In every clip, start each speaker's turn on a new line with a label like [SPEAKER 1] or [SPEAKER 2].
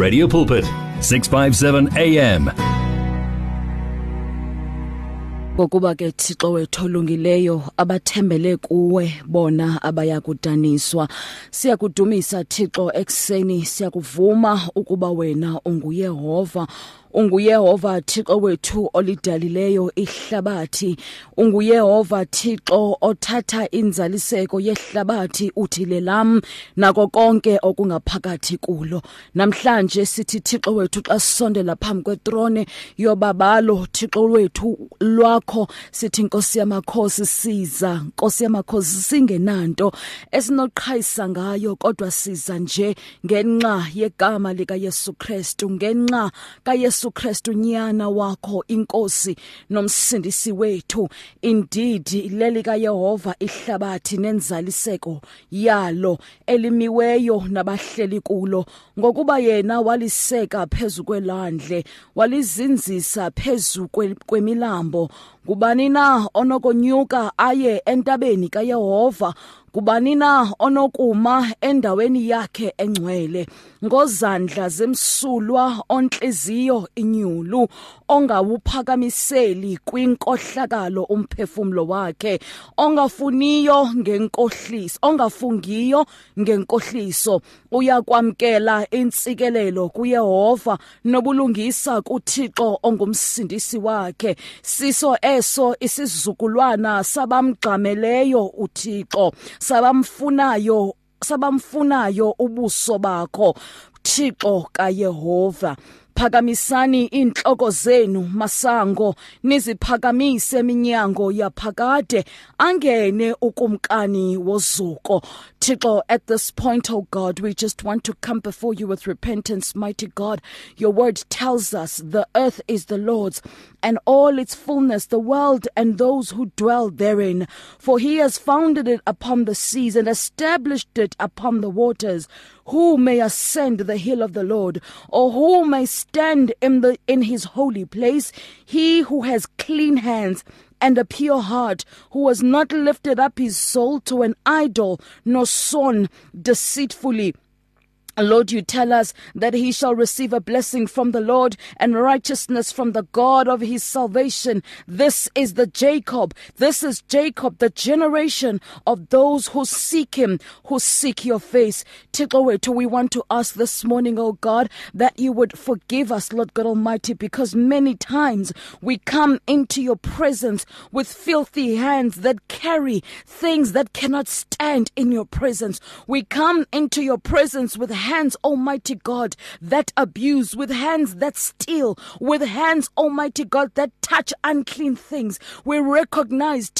[SPEAKER 1] Radio Pulpit, 657 AM.
[SPEAKER 2] ngokuba ke Thixo wethu olungileyo abathembele kuwe bona abayakudaniswa siyakudumisa Thixo ekseni siyakuvuma ukuba wena unguyehova unguyehova Thixo wethu olidalileyo ihlabathi. Unguyehova Thixo othatha inzaliseko yehlabathi uthi lelam nako konke okungaphakathi kulo. Namhlanje sithi Thixo wethu xa sisondela phambi kwethrone yobabalo Thixo wethu lwakho. Sithi Nkosi yamakhosi siza. Nkosi yamakhosi singenanto esinoqhayisa ngayo kodwa siza nje ngenxa yegama lika Yesu Kristu ngenxa kaYesu uJesu Kristu nyana wakho inkosi nomsindisi wethu. Indeed leli kaYehova ihlabathi nenzaliseko yalo elimiweyo nabahleli kulo. Ngokuba yena waliseka phezulu kwelandle walizinzisa phezulu kwemilambo. Kubani na onokonyuka aye entabeni kaYehova? Kubani na onokuma endaweni yakhe engcwele? Ngozandla zemsulwa onhliziyo inyulu ongawuphakamiseli kwinkohlakalo umphefumulo wakhe ongafuniyo ngenkohliso ongafungiyo ngenkohliso. Uyakwamkela intsikelelo kuYehova nobulungisa kuThixo ongumsindisi wakhe. Siso eso isizukulwana sabamgqameleyo uThixo sabamfunayo sabamfunayo ubuso bakho Thixo kaYehova. Phakamisani inhloko zenu masango. Niziphakamise eminyango yaphakade. Angene ukumkani wozuko. Thixo at this point oh God we just want to come before you with repentance mighty God. Your word tells us the earth is the Lord's and all its fullness the world and those who dwell therein. For he has founded it upon the seas and established it upon the waters who may ascend the hill of the Lord or who may stand in the in his holy place? He who has clean hands and a pure heart who has not lifted up his soul to an idol nor sworn deceitfully Lord, you tell us that he shall receive a blessing from the Lord and righteousness from the God of his salvation. This is the Jacob. This is Jacob, the generation of those who seek him, who seek your face. Tikowetu, we want to ask this morning, oh God, that you would forgive us, Lord God Almighty, because many times we come into your presence with filthy hands that carry things that cannot stand in your presence. We come into your presence with hands, Almighty God, that abuse, with hands that steal, with hands, Almighty God, that touch unclean things. We recognize,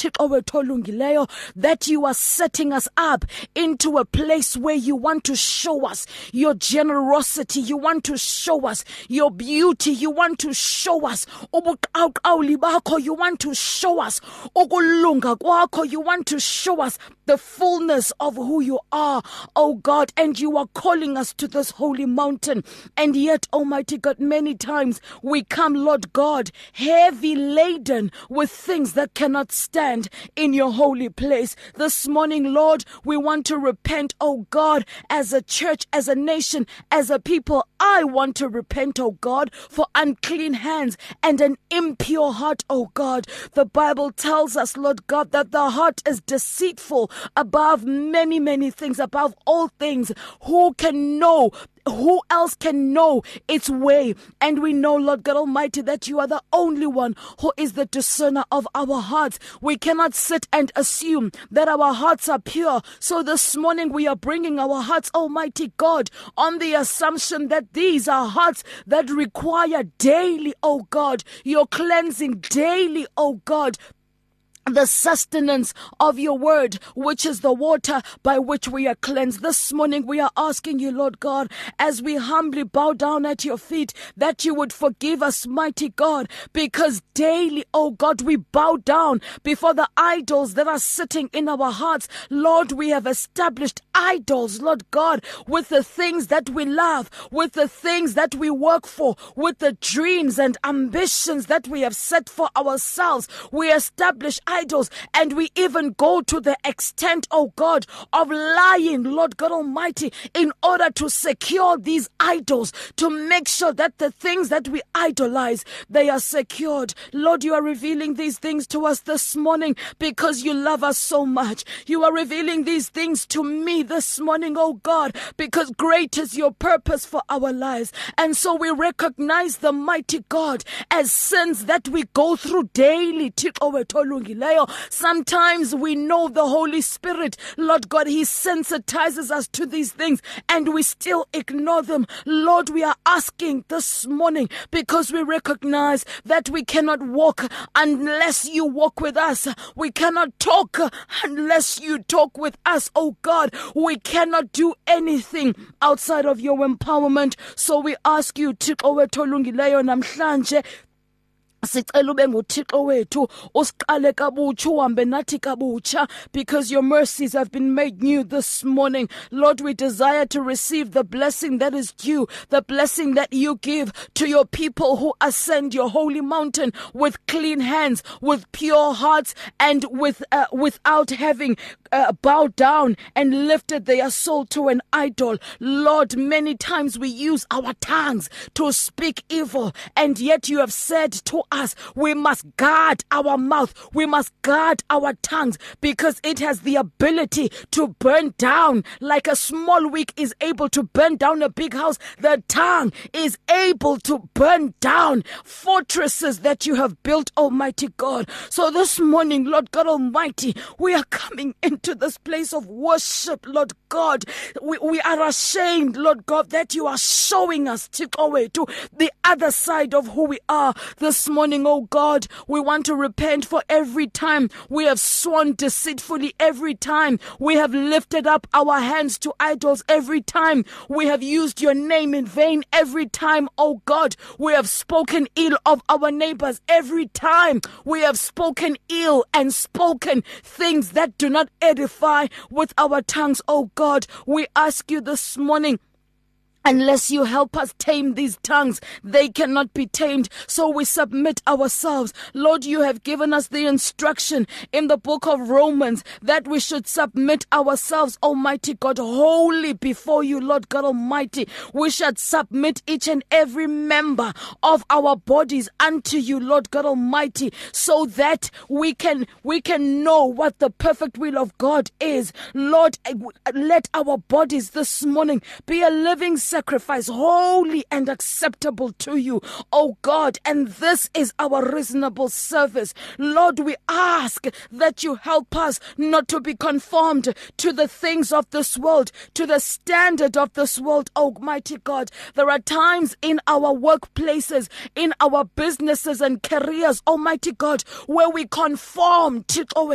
[SPEAKER 2] that you are setting us up into a place where you want to show us your generosity, you want to show us your beauty, you want to show us you want to show us you want to show us the fullness of who you are, oh God, and you are calling us to this holy mountain. And yet, Almighty God, many times we come, Lord God, heavy laden with things that cannot stand in your holy place. This morning, Lord, we want to repent, oh God, as a church, as a nation, as a people. I want to repent, oh God, for unclean hands and an impure heart, oh God. The Bible tells us, Lord God, that the heart is deceitful above many, many things, above all things. Who can know who else can know its way? And we know, Lord God Almighty, that you are the only one who is the discerner of our hearts. We cannot sit and assume that our hearts are pure. So this morning we are bringing our hearts, Almighty God, on the assumption that these are hearts that require daily, oh God, your cleansing daily, oh God the sustenance of your word, which is the water by which we are cleansed. This morning we are asking you, Lord God, as we humbly bow down at your feet, that you would forgive us, mighty God, because daily, oh God, we bow down before the idols that are sitting in our hearts. Lord, we have established idols, Lord God, with the things that we love, with the things that we work for, with the dreams and ambitions that we have set for ourselves. We establish idols and we even go to the extent, oh God, of lying, Lord God Almighty, in order to secure these idols, to make sure that the things that we idolize, they are secured. Lord, you are revealing these things to us this morning because you love us so much. You are revealing these things to me this morning, oh God, because great is your purpose for our lives. And so we recognize the mighty God as sins that we go through daily. Oh, Sometimes we know the Holy Spirit, Lord God, He sensitizes us to these things and we still ignore them. Lord, we are asking this morning because we recognize that we cannot walk unless you walk with us. We cannot talk unless you talk with us. Oh God, we cannot do anything outside of your empowerment. So we ask you, namhlanje sicela ube nguthixo wethu usiqale kabutsha uhambe nathi kabutsha because your mercies have been made new this morning. Lord we desire to receive the blessing that is due the blessing that you give to your people who ascend your holy mountain with clean hands with pure hearts and with uh, without having uh, bowed down and lifted their soul to an idol lord many times we use our tongues to speak evil and yet you have said to us. We must guard our mouth. We must guard our tongues because it has the ability to burn down like a small wick is able to burn down a big house. The tongue is able to burn down fortresses that you have built, Almighty God. So this morning, Lord God Almighty, we are coming into this place of worship, Lord God. We, we are ashamed, Lord God, that you are showing us, away to the other side of who we are this morning, oh God. We want to repent for every time we have sworn deceitfully, every time we have lifted up our hands to idols, every time we have used your name in vain, every time, oh God, we have spoken ill of our neighbors, every time we have spoken ill and spoken things that do not edify with our tongues, oh God. God, we ask you this morning Unless you help us tame these tongues, they cannot be tamed. So we submit ourselves. Lord, you have given us the instruction in the book of Romans that we should submit ourselves, Almighty God, wholly before you, Lord God Almighty. We should submit each and every member of our bodies unto you, Lord God Almighty, so that we can, we can know what the perfect will of God is. Lord, eh, let our bodies this morning be a living sacrifice, holy and acceptable to you, O God. And this is our reasonable service. Lord, we ask that you help us not to be conformed to the things of this world, to the standard of this world, Almighty God. There are times in our workplaces, in our businesses and careers, Almighty God, where we conform to, oh,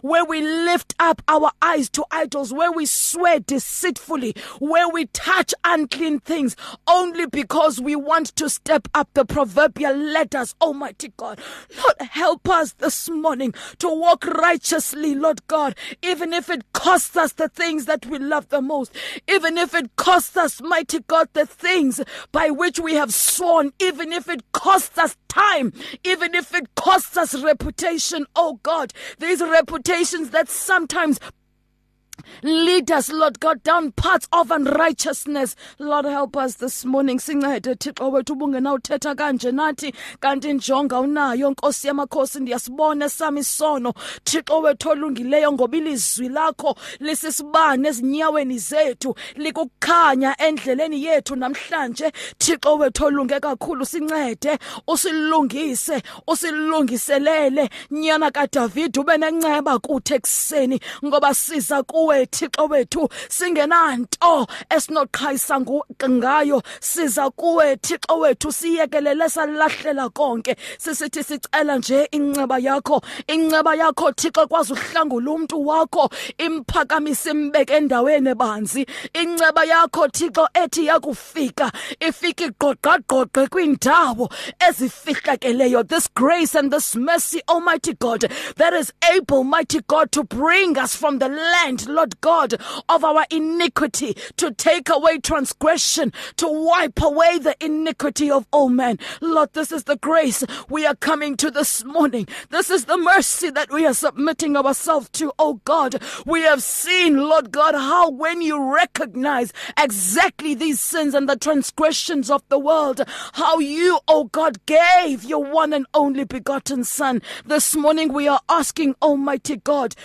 [SPEAKER 2] where we lift up our eyes to idols, where we swear deceitfully, where we touch unclean unclean things only because we want to step up the proverbial ladders, Almighty God. Lord, help us this morning to walk righteously, Lord God, even if it costs us the things that we love the most, even if it costs us, mighty God, the things by which we have sworn, even if it costs us time, even if it costs us reputation, oh God, these reputations that sometimes Lead us, Lord God, down paths of unrighteousness. Lord, help us this morning. Sincede Thixo wethu ubungenawuthetha kanje nathi kanti injonga unayo Nkosi yamakhosi ndiyasibona sami isono Thixo wethu olungileyo ngoba ilizwi lakho lisisibane ezinyaweni zethu likukhanya endleleni yethu namhlanje Thixo wethu olunge kakhulu sincede usilungise usilungiselele nyana kaDavid ube nenceba kuthi ekseni ngoba siza kuwe kuwe Thixo wethu singenanto esinoqhayisa ngayo. Siza kuwe Thixo wethu siyekelele salahlela konke. Sisithi sicela nje inceba yakho inceba yakho Thixo kwazi uhlangula umuntu wakho. Imphakamise imbeke endaweni ebanzi. Inceba yakho Thixo ethi yakufika ifika igqogqagqogqe kwindawo ezifihlakeleyo. This grace and this mercy almighty God that is able mighty God to bring us from the land Lord God, of our iniquity, to take away transgression, to wipe away the iniquity of all men. Lord, this is the grace we are coming to this morning. This is the mercy that we are submitting ourselves to, oh God. We have seen, Lord God, how when you recognize exactly these sins and the transgressions of the world, how you, oh God, gave your one and only begotten Son. This morning we are asking, Almighty God,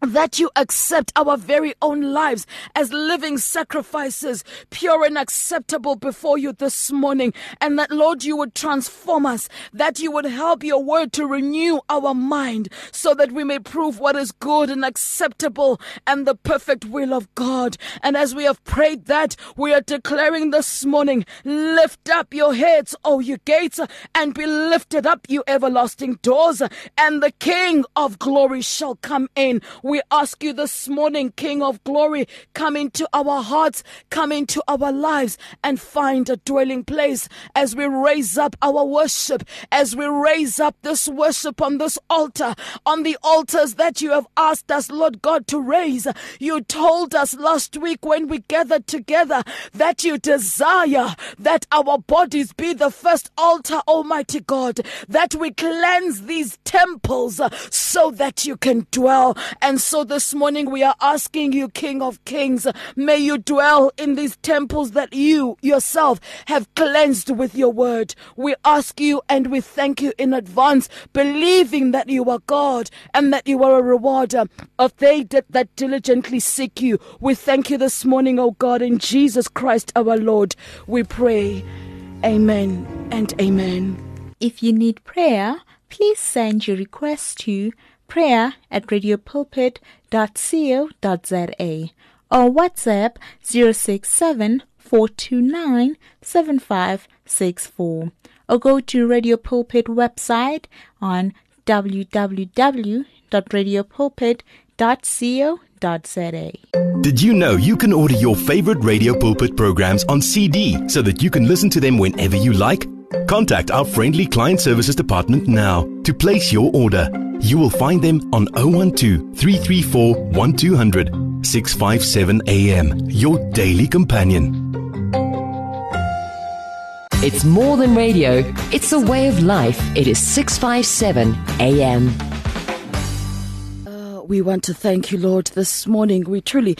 [SPEAKER 2] that you accept our very own lives as living sacrifices, pure and acceptable before you this morning. And that, Lord, you would transform us, that you would help your word to renew our mind so that we may prove what is good and acceptable and the perfect will of God. And as we have prayed that, we are declaring this morning, lift up your heads, O you gates, and be lifted up, you everlasting doors, and the King of glory shall come in. We ask you this morning, King of glory, come into our hearts, come into our lives, and find a dwelling place as we raise up our worship, as we raise up this worship on this altar, on the altars that you have asked us, Lord God, to raise. You told us last week when we gathered together that you desire that our bodies be the first altar, Almighty God, that we cleanse these temples so that you can dwell. And so this morning we are asking you, King of Kings, may you dwell in these temples that you yourself have cleansed with your word. We ask you and we thank you in advance, believing that you are God and that you are a rewarder of they that, that diligently seek you. We thank you this morning, O God, in Jesus Christ our Lord. We pray. Amen and amen.
[SPEAKER 3] If you need prayer, please send your request to prayer at radiopulpit.co.za or WhatsApp 067 429 7564 or go to Radio Pulpit website on www.radiopulpit.co.za.
[SPEAKER 1] Did you know you can order your favorite Radio Pulpit programs on CD so that you can listen to them whenever you like? Contact our friendly client services department now to place your order. You will find them on 012 334 1200 657 AM, your daily companion.
[SPEAKER 4] It's more than radio, it's a way of life. It is 657 AM.
[SPEAKER 2] Uh, we want to thank you, Lord, this morning. We truly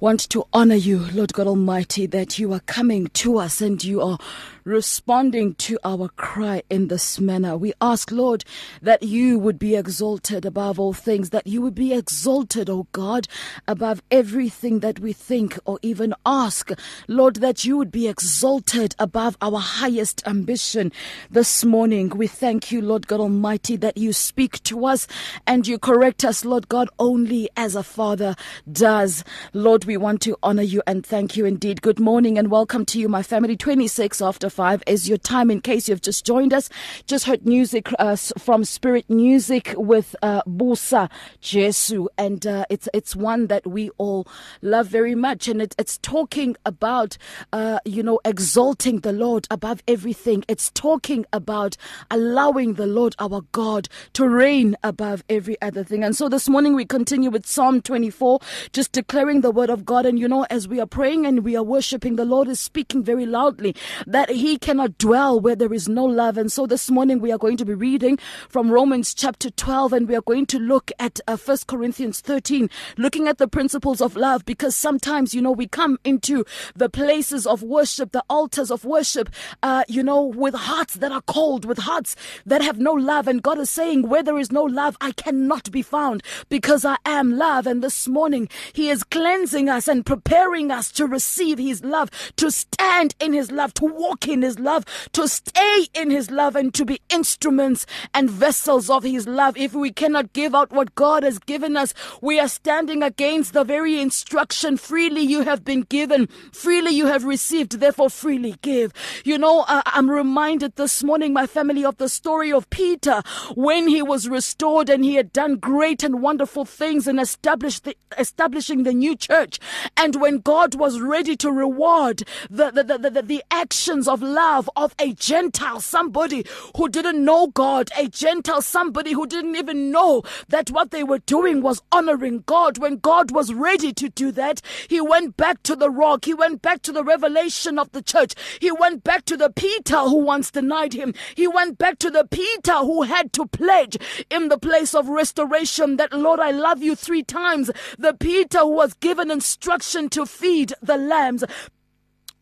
[SPEAKER 2] want to honor you, Lord God Almighty, that you are coming to us and you are responding to our cry in this manner. We ask, Lord, that you would be exalted above all things, that you would be exalted, O God, above everything that we think or even ask. Lord, that you would be exalted above our highest ambition this morning. We thank you, Lord God Almighty, that you speak to us and you correct us, Lord God, only as a father does. Lord, we want to honor you and thank you indeed. Good morning and welcome to you, my family. 26 after 5 is your time in case you've just joined us. Just heard music uh, from Spirit Music with uh, Busa Jesu, and uh, it's it's one that we all love very much, and it, it's talking about uh, you know exalting the Lord above everything. It's talking about allowing the Lord our God to reign above every other thing. And so this morning we continue with Psalm 24, just declaring the word of God. And you know, as we are praying and we are worshiping, the Lord is speaking very loudly that He cannot dwell where there is no love. And so this morning we are going to be reading from Romans chapter 12 and we are going to look at uh, 1 Corinthians 13, looking at the principles of love because sometimes, you know, we come into the places of worship, the altars of worship, uh, you know, with hearts that are cold, with hearts that have no love. And God is saying, where there is no love, I cannot be found because I am love. And this morning He is cleansing us and preparing us to receive His love, to stand in His love, to walk in His love, to stay in His love, and to be instruments and vessels of His love. If we cannot give out what God has given us, we are standing against the very instruction freely you have been given, freely you have received, therefore freely give. You know, uh, I'm reminded this morning, my family, of the story of Peter when he was restored and he had done great and wonderful things in the, establishing the new church. And when God was ready to reward the, the, the, the, the actions of love of a Gentile, somebody who didn't know God, a Gentile, somebody who didn't even know that what they were doing was honoring God. When God was ready to do that, he went back to the rock. He went back to the revelation of the church. He went back to the Peter who once denied him. He went back to the Peter who had to pledge in the place of restoration that, Lord, I love you three times. The Peter who was given instruction to feed the lambs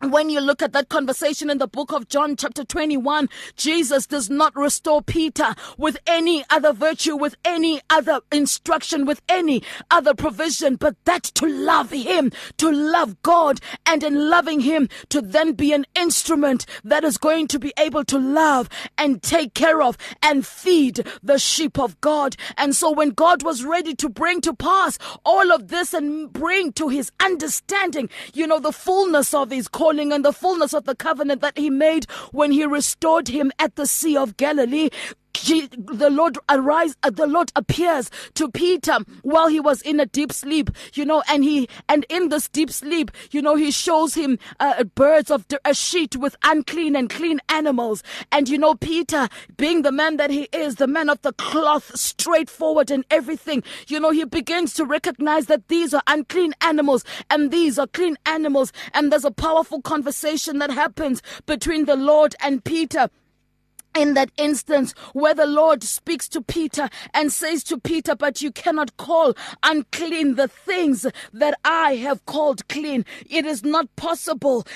[SPEAKER 2] when you look at that conversation in the book of John, chapter 21, Jesus does not restore Peter with any other virtue, with any other instruction, with any other provision, but that to love him, to love God, and in loving him, to then be an instrument that is going to be able to love and take care of and feed the sheep of God. And so when God was ready to bring to pass all of this and bring to his understanding, you know, the fullness of his calling and the fullness of the covenant that he made when he restored him at the Sea of Galilee the Lord arise, uh, the Lord appears to Peter while he was in a deep sleep, you know, and he, and in this deep sleep, you know, he shows him uh, birds of a sheet with unclean and clean animals. And, you know, Peter, being the man that he is, the man of the cloth, straightforward and everything, you know, he begins to recognize that these are unclean animals and these are clean animals. And there's a powerful conversation that happens between the Lord and Peter in that instance where the Lord speaks to Peter and says to Peter, But you cannot call unclean the things that I have called clean. It is not possible.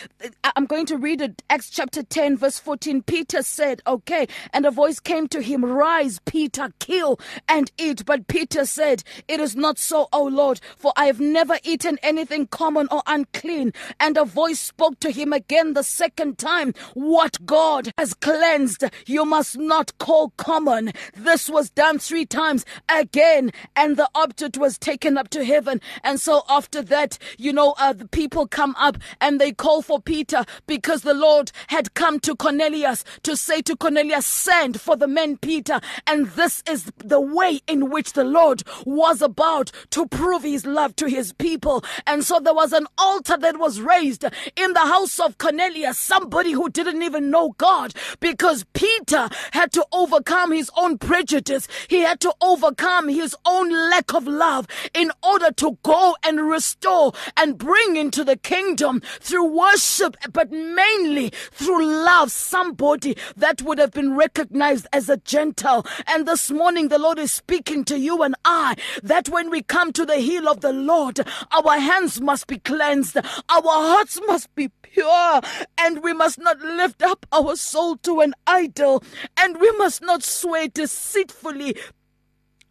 [SPEAKER 2] I'm going to read it, Acts chapter 10, verse 14. Peter said, Okay, and a voice came to him, Rise, Peter, kill and eat. But Peter said, It is not so, O Lord, for I have never eaten anything common or unclean. And a voice spoke to him again the second time, What God has cleansed you must not call common. This was done three times again, and the object was taken up to heaven. And so after that, you know, uh, the people come up and they call for Peter because the Lord had come to Cornelius to say to Cornelius, send for the men Peter. And this is the way in which the Lord was about to prove his love to his people. And so there was an altar that was raised in the house of Cornelius, somebody who didn't even know God because Peter Peter had to overcome his own prejudice. He had to overcome his own lack of love in order to go and restore and bring into the kingdom through worship, but mainly through love, somebody that would have been recognized as a Gentile. And this morning, the Lord is speaking to you and I that when we come to the heel of the Lord, our hands must be cleansed, our hearts must be pure, and we must not lift up our soul to an idol, and we must not sway deceitfully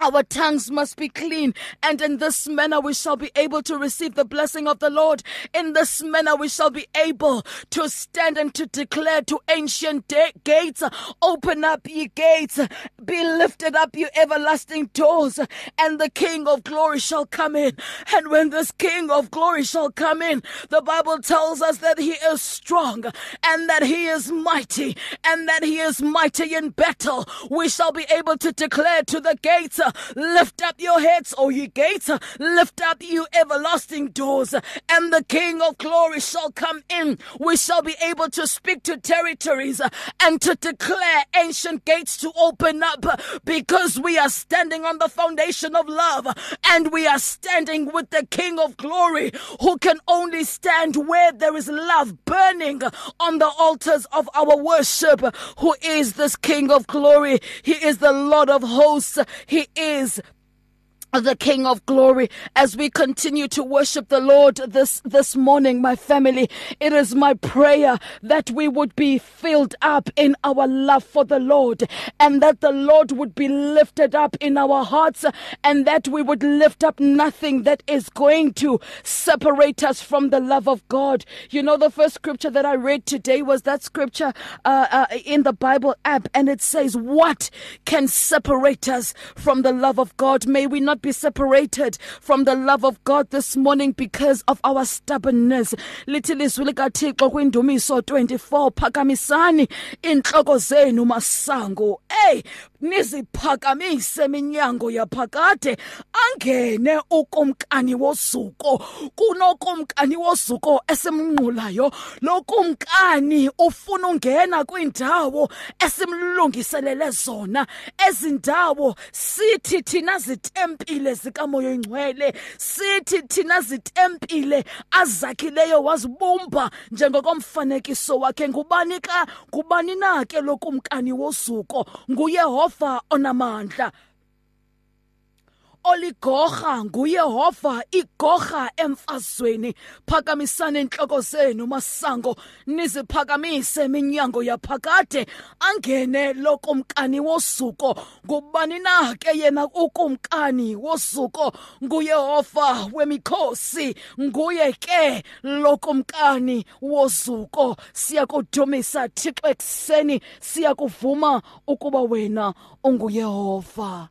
[SPEAKER 2] our tongues must be clean, and in this manner we shall be able to receive the blessing of the Lord. In this manner we shall be able to stand and to declare to ancient de- gates, Open up, ye gates, be lifted up, ye everlasting doors, and the King of glory shall come in. And when this King of glory shall come in, the Bible tells us that he is strong, and that he is mighty, and that he is mighty in battle. We shall be able to declare to the gates, Lift up your heads, O ye gates. Lift up, you everlasting doors, and the King of glory shall come in. We shall be able to speak to territories and to declare ancient gates to open up because we are standing on the foundation of love and we are standing with the King of glory who can only stand where there is love burning on the altars of our worship. Who is this King of glory? He is the Lord of hosts. He is the King of glory as we continue to worship the Lord this, this morning, my family. It is my prayer that we would be filled up in our love for the Lord and that the Lord would be lifted up in our hearts and that we would lift up nothing that is going to separate us from the love of God. You know, the first scripture that I read today was that scripture uh, uh, in the Bible app and it says, what can separate us from the love of God? May we not be separated from the love of God this morning because of our stubbornness. Lithi lizwi likaThixo kwindumiso 24 phakamisani inhloko zenu masango. Hey, niziphakamise minyango yaphakade angene ukumkani wosuko. Kunokumkani wosuko esimnqulayo lokumkani ufuna ungena kwindawo esimlungiselele zona. Ezindawo sithi thina zitempile zikamoya oyingcwele sithi thina zitempile azakhileyo wazibumba njengokomfanekiso wakhe. Ngubani ka? Ngubani na ke lokumkani wosuko? Nguyehova uJehova onamandla. Oligorha nguyehova igorha emfazweni. Phakamisani inhloko zenu masango. Niziphakamise minyango yaphakade. Angene lokumkani wosuko. Ngubani na ke yena ukumkani wosuko? Nguyehova wemikhosi. Nguye ke lokumkani wosuko. Siyakudumisa thixo ekuseni. Siyakuvuma ukuba wena unguyehova.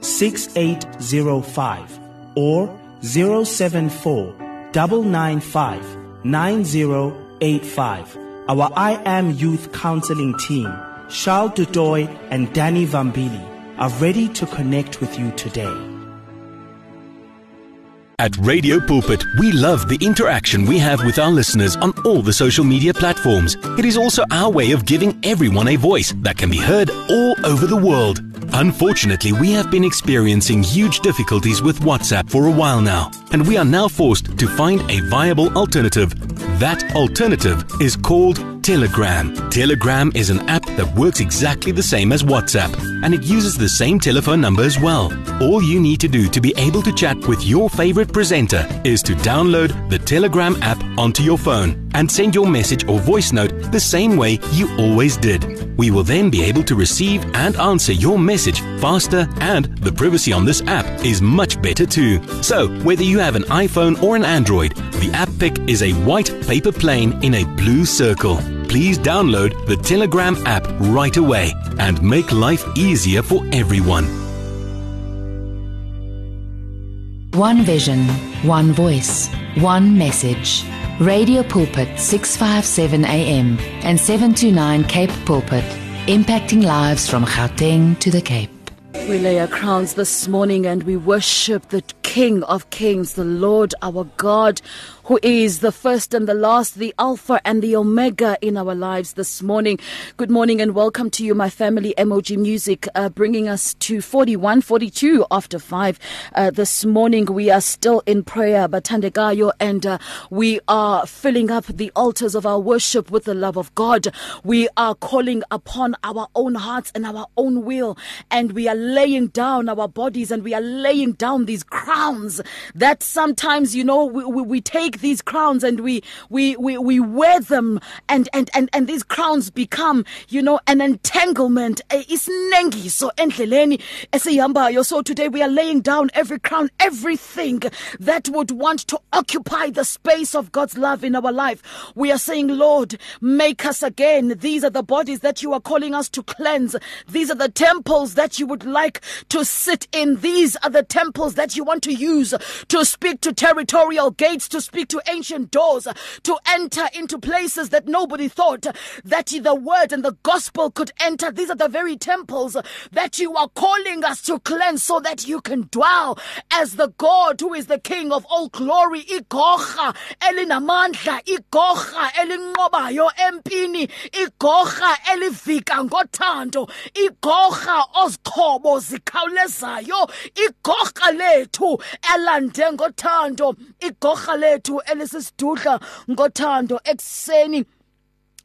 [SPEAKER 5] 6805 or 074 995 9085. Our I Am Youth Counseling team, Charles Dudoy and Danny Vambili, are ready to connect with you today.
[SPEAKER 1] At Radio Pulpit, we love the interaction we have with our listeners on all the social media platforms. It is also our way of giving everyone a voice that can be heard all over the world. Unfortunately, we have been experiencing huge difficulties with WhatsApp for a while now, and we are now forced to find a viable alternative. That alternative is called Telegram. Telegram is an app that works exactly the same as WhatsApp, and it uses the same telephone number as well. All you need to do to be able to chat with your favorite presenter is to download the Telegram app onto your phone and send your message or voice note the same way you always did. We will then be able to receive and answer your message faster, and the privacy on this app is much better too. So, whether you have an iPhone or an Android, the app pic is a white paper plane in a blue circle. Please download the Telegram app right away and make life easier for everyone.
[SPEAKER 6] One vision, one voice, one message. Radio Pulpit 657 AM and 729 Cape Pulpit, impacting lives from Gauteng to the Cape.
[SPEAKER 2] We lay our crowns this morning and we worship the King of Kings, the Lord our God, who is the first and the last, the Alpha and the Omega in our lives this morning. Good morning and welcome to you, my family. MOG Music uh, bringing us to 41, 42 after 5 uh, this morning. We are still in prayer, Batandegayo, and uh, we are filling up the altars of our worship with the love of God. We are calling upon our own hearts and our own will, and we are laying down our bodies and we are laying down these crowns that sometimes, you know, we, we, we take these crowns and we, we, we, we wear them and, and, and, and these crowns become, you know, an entanglement. Eh, Isinengiso endleleni esihambayo. So today we are laying down every crown, everything that would want to occupy the space of God's love in our life. We are saying, Lord, make us again. These are the bodies that you are calling us to cleanse. These are the temples that you would like to sit in. These are the temples that you want to use to speak to territorial gates, to speak to ancient doors, to enter into places that nobody thought that the word and the gospel could enter. These are the very temples that you are calling us to cleanse so that you can dwell as the God who is the King of all glory. Igorha lethu uEllis Dudla ngothando ekseni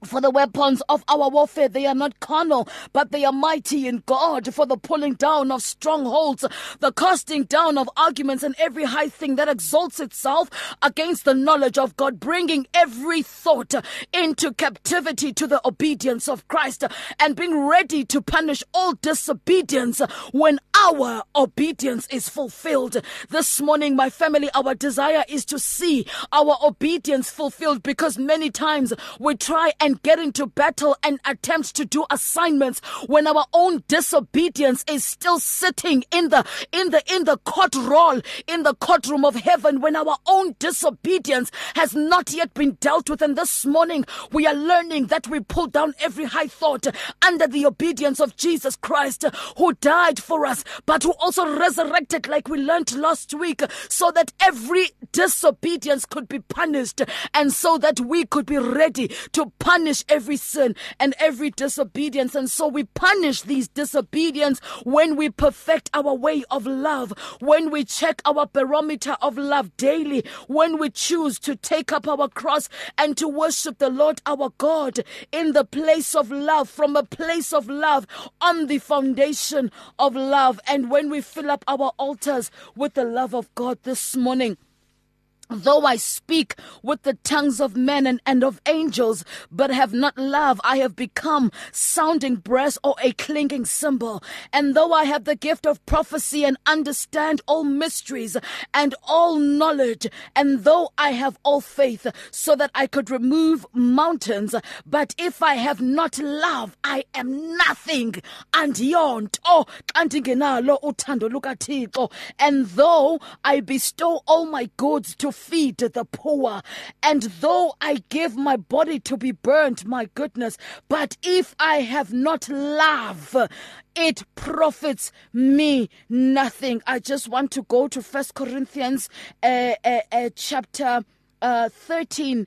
[SPEAKER 2] For the weapons of our warfare, they are not carnal, but they are mighty in God for the pulling down of strongholds, the casting down of arguments and every high thing that exalts itself against the knowledge of God, bringing every thought into captivity to the obedience of Christ and being ready to punish all disobedience when our obedience is fulfilled. This morning, my family, our desire is to see our obedience fulfilled because many times we try and and get into battle and attempt to do assignments when our own disobedience is still sitting in the in the in the court roll in the courtroom of heaven when our own disobedience has not yet been dealt with. And this morning we are learning that we pull down every high thought under the obedience of Jesus Christ who died for us but who also resurrected like we learned last week so that every disobedience could be punished and so that we could be ready to punish punish every sin and every disobedience. And so we punish these disobedience when we perfect our way of love, when we check our barometer of love daily, when we choose to take up our cross and to worship the Lord our God in the place of love, from a place of love on the foundation of love. And when we fill up our altars with the love of God this morning. Though I speak with the tongues of men and, and of angels, but have not love, I have become sounding brass or a clinking cymbal. And though I have the gift of prophecy and understand all mysteries and all knowledge, and though I have all faith so that I could remove mountains, but if I have not love, I am nothing. And yont, oh, and though I bestow all my goods to feed the poor. And though I give my body to be burnt, my goodness, but if I have not love, it profits me nothing. I just want to go to First Corinthians uh, uh, uh, chapter uh, 13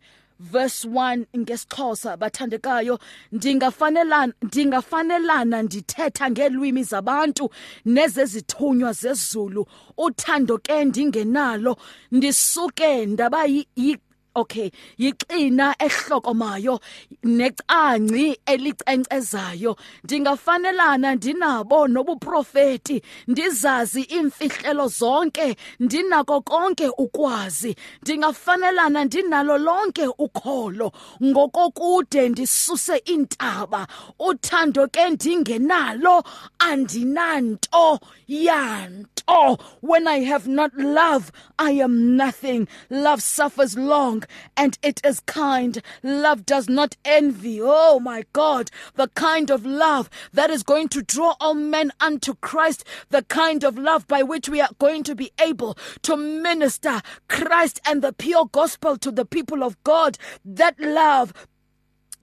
[SPEAKER 2] verse 1 ngesixhosa bathandekayo ndingafanelana ndingafanelana ndithetha ngeelwimi zabantu nezezithunywa zezulu. Uthando ke ndingenalo ndisuke ndaba okay yixina ehlokomayo necanci elicencezayo. Ndingafanelana ndinabo nobuprofeti ndizazi imfihlelo zonke ndinako konke ukwazi. Ndingafanelana ndinalo lonke ukholo. Ngokokude ndisuse intaba uthando ke ndingenalo andinanto yanto. When i have not love i am nothing love suffers long and it is kind. Love does not envy. Oh my God, the kind of love that is going to draw all men unto Christ, the kind of love by which we are going to be able to minister Christ and the pure gospel to the people of God. That love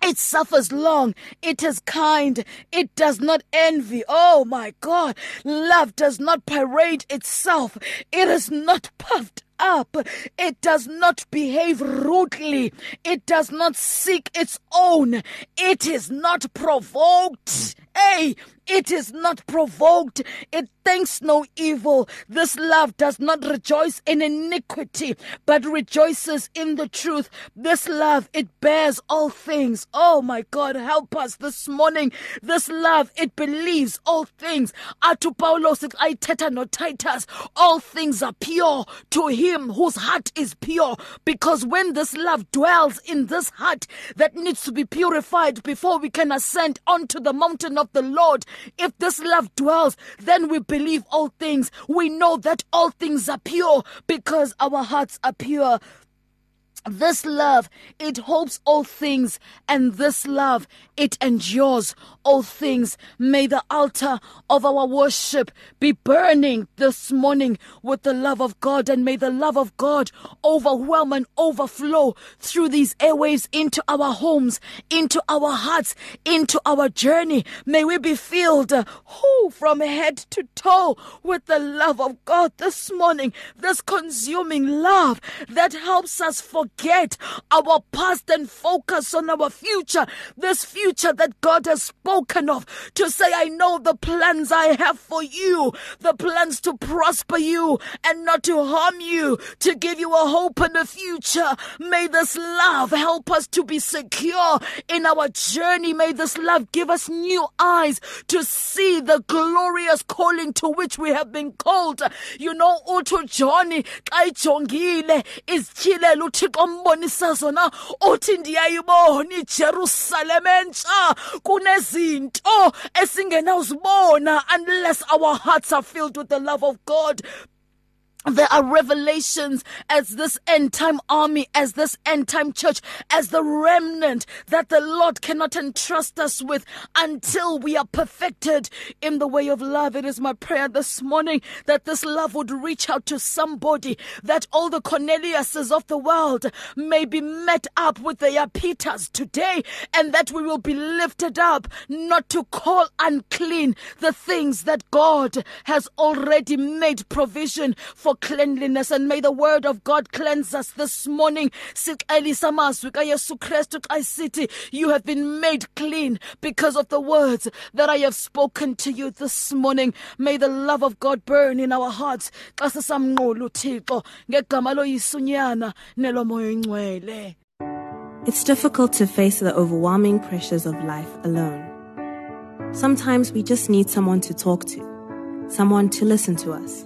[SPEAKER 2] it suffers long. It is kind. It does not envy. Oh my God. Love does not parade itself. It is not puffed up. It does not behave rudely. It does not seek its own. It is not provoked. Hey, it is not provoked. It thinks no evil. This love does not rejoice in iniquity, but rejoices in the truth. This love, it bears all things. Oh my God, help us this morning. This love, it believes all things. Atu Paulos, I teta no Titus. All things are pure to him whose heart is pure. Because when this love dwells in this heart that needs to be purified before we can ascend onto the mountain of the Lord, if this love dwells, then we believe all things. We know that all things are pure because our hearts are pure. This love, it hopes all things, and this love, it endures all things. May the altar of our worship be burning this morning with the love of God, and may the love of God overwhelm and overflow through these airwaves into our homes, into our hearts, into our journey. May we be filled uh, whoo, from head to toe with the love of God this morning, this consuming love that helps us forget forget our past and focus on our future. This future that God has spoken of to say, I know the plans I have for you, the plans to prosper you and not to harm you, to give you a hope in the future. May this love help us to be secure in our journey. May this love give us new eyes to see the glorious calling to which we have been called. You know, uthi Johnny xa ijongile izityilela uthixo ombonisa zona uthi ndiyayibona ijerusalem entsha. Kunezinto esingenawuzibona unless our hearts are filled with the love of god there are revelations as this end time army, as this end time church, as the remnant that the Lord cannot entrust us with until we are perfected in the way of love. It is my prayer this morning that this love would reach out to somebody, that all the Corneliuses of the world may be met up with their Peters today, and that we will be lifted up, not to call unclean the things that God has already made provision for for cleanliness and may the word of God cleanse us this morning. You have been made clean because of the words that I have spoken to you this morning. May the love of God burn in our hearts. It's
[SPEAKER 7] difficult to face the overwhelming pressures of life alone. Sometimes we just need someone to talk to, someone to listen to us.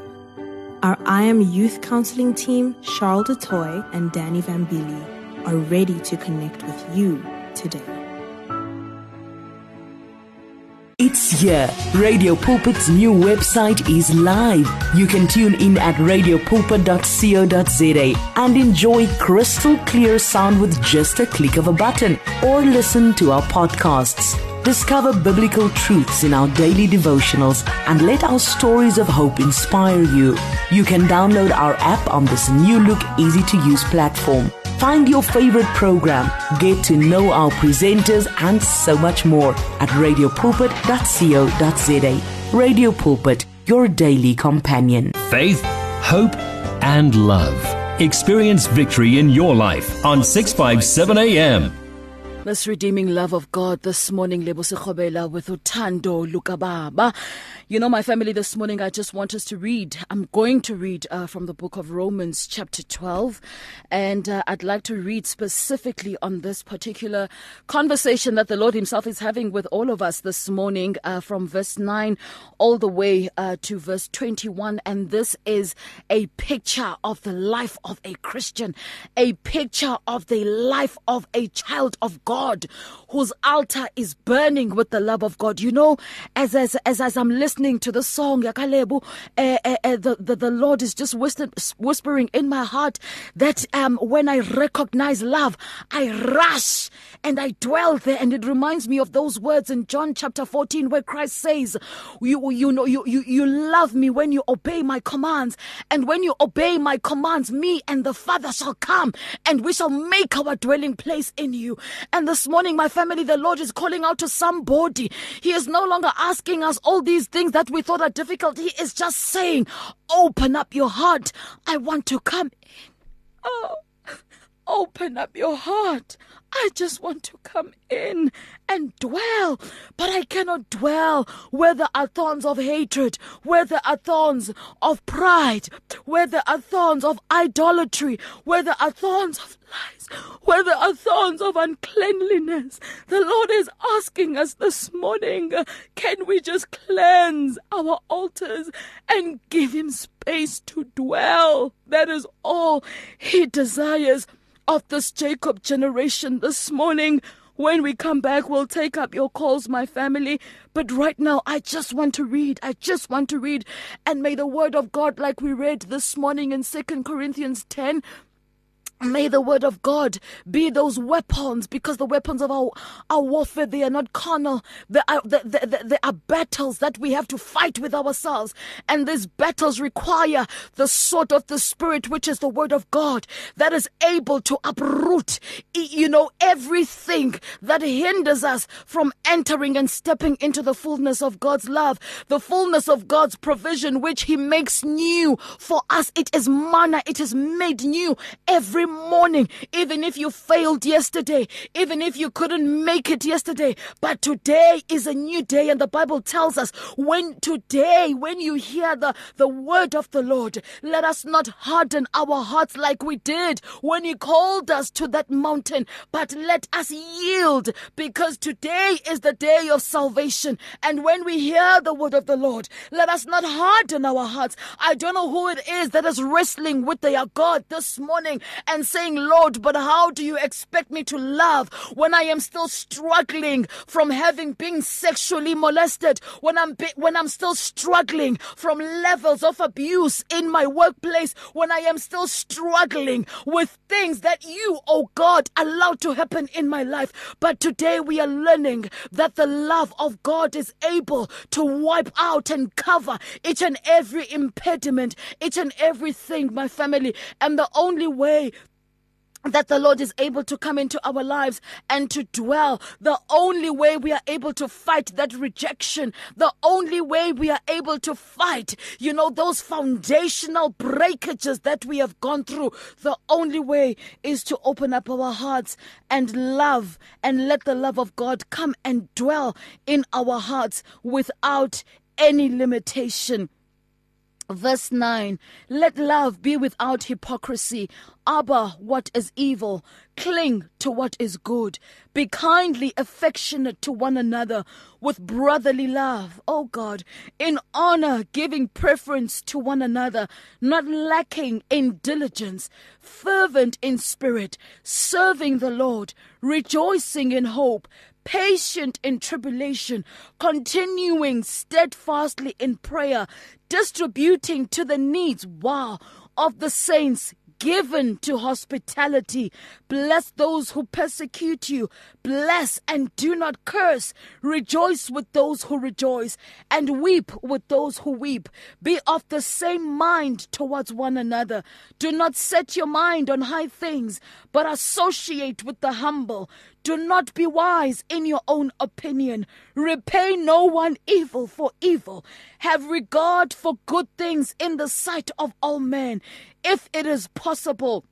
[SPEAKER 7] Our I Am Youth Counseling team, Charles du Toit and Danny Vambili, are ready to connect with you today.
[SPEAKER 8] It's here. Radio Pulpit's new website is live. You can tune in at radiopulpit.co.za and enjoy crystal clear sound with just a click of a button or listen to our podcasts. Discover biblical truths in our daily devotionals and let our stories of hope inspire you. You can download our app on this new look, easy to use platform. Find your favorite program, get to know our presenters, and so much more at radiopulpit.co.za. Radio Pulpit, your daily companion.
[SPEAKER 9] Faith, hope, and love. Experience victory in your life on 657 AM.
[SPEAKER 2] This redeeming love of God this morning, Lebo with Utando Lukababa. You know, my family, this morning I just want us to read. I'm going to read uh, from the book of Romans, chapter 12. And uh, I'd like to read specifically on this particular conversation that the Lord Himself is having with all of us this morning uh, from verse 9 all the way uh, to verse 21. And this is a picture of the life of a Christian, a picture of the life of a child of God God whose altar is burning with the love of God. You know, as, as, as, as I'm listening, to the song uh, uh, uh, the, the, the Lord is just whispering in my heart that um, when I recognize love, I rush and I dwell there. And it reminds me of those words in John chapter 14 where Christ says, you, you know, you, you, you love me when you obey my commands. And when you obey my commands, me and the Father shall come and we shall make our dwelling place in you. And this morning, my family, the Lord is calling out to somebody. He is no longer asking us all these things things that we thought are difficult. He is just saying, open up your heart. I want to come in. Oh, open up your heart. I just want to come in and dwell, but I cannot dwell where there are thorns of hatred, where there are thorns of pride, where there are thorns of idolatry, where there are thorns of lies, where there are thorns of uncleanliness. The Lord is asking us this morning can we just cleanse our altars and give Him space to dwell? That is all He desires of this Jacob generation this morning. When we come back, we'll take up your calls, my family. But right now, I just want to read. I just want to read. And may the word of God, like we read this morning in Second Corinthians 10, May the word of God be those weapons because the weapons of our, our warfare, they are not carnal. They are, they, they, they are battles that we have to fight with ourselves. And these battles require the sword of the spirit, which is the word of God that is able to uproot, you know, everything that hinders us from entering and stepping into the fullness of God's love, the fullness of God's provision, which he makes new for us. It is manna. It is made new every morning, even if you failed yesterday, even if you couldn't make it yesterday. But today is a new day, and the Bible tells us when today, when you hear the, the word of the Lord, let us not harden our hearts like we did when He called us to that mountain, but let us yield because today is the day of salvation. And when we hear the word of the Lord, let us not harden our hearts. I don't know who it is that is wrestling with their God this morning and and saying, Lord, but how do you expect me to love when I am still struggling from having been sexually molested, when I'm, be- when I'm still struggling from levels of abuse in my workplace, when I am still struggling with things that you, oh God, allowed to happen in my life. But today we are learning that the love of God is able to wipe out and cover each and every impediment, each and everything, my family. And the only way that the Lord is able to come into our lives and to dwell. The only way we are able to fight that rejection, the only way we are able to fight, you know, those foundational breakages that we have gone through, the only way is to open up our hearts and love and let the love of God come and dwell in our hearts without any limitation. Verse 9 Let love be without hypocrisy. Abhor what is evil. Cling to what is good. Be kindly affectionate to one another with brotherly love. Oh God, in honor, giving preference to one another, not lacking in diligence, fervent in spirit, serving the Lord, rejoicing in hope patient in tribulation, continuing steadfastly in prayer, distributing to the needs, wow, of the saints, given to hospitality. Bless those who persecute you. Bless and do not curse. Rejoice with those who rejoice and weep with those who weep. Be of the same mind towards one another. Do not set your mind on high things, but associate with the humble. Do not be wise in your own opinion. Repay no one evil for evil. Have regard for good things in the sight of all men. If it is possible,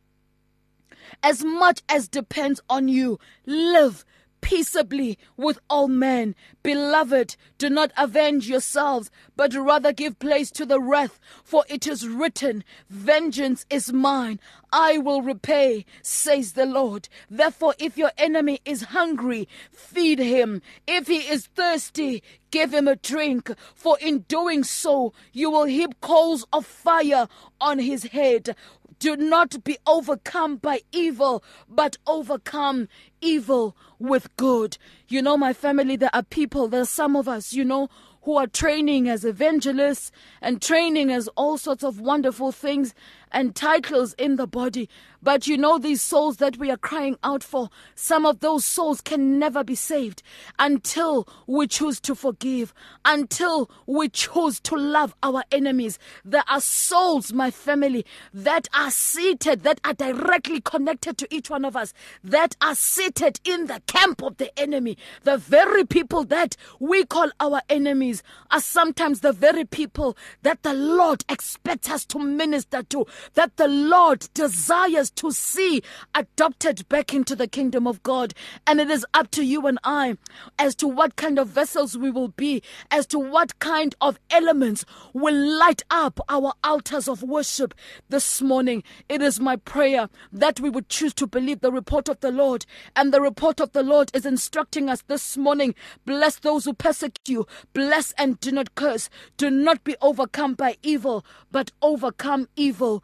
[SPEAKER 2] as much as depends on you, live peaceably with all men. Beloved, do not avenge yourselves, but rather give place to the wrath, for it is written, Vengeance is mine, I will repay, says the Lord. Therefore, if your enemy is hungry, feed him. If he is thirsty, give him a drink, for in doing so, you will heap coals of fire on his head. Do not be overcome by evil, but overcome evil with good. You know, my family, there are people, there are some of us, you know, who are training as evangelists and training as all sorts of wonderful things and titles in the body. But you know, these souls that we are crying out for, some of those souls can never be saved until we choose to forgive, until we choose to love our enemies. There are souls, my family, that are seated, that are directly connected to each one of us, that are seated in the camp of the enemy. The very people that we call our enemies are sometimes the very people that the Lord expects us to minister to, that the Lord desires to see adopted back into the kingdom of God. And it is up to you and I as to what kind of vessels we will be, as to what kind of elements will light up our altars of worship this morning. It is my prayer that we would choose to believe the report of the Lord. And the report of the Lord is instructing us this morning bless those who persecute you, bless and do not curse. Do not be overcome by evil, but overcome evil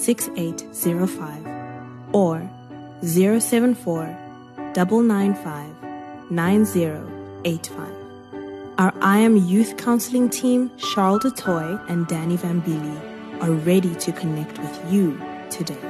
[SPEAKER 7] 6805 or 074 995 9085. Our I Am Youth Counseling team, Charles du Toit and Danny Vambili, are ready to connect with you today.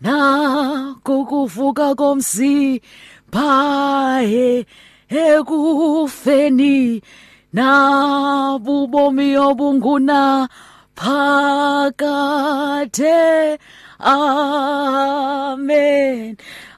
[SPEAKER 2] na kokuvuka komsipha he ekufeni na bubomi obunguna phakathe. Amen.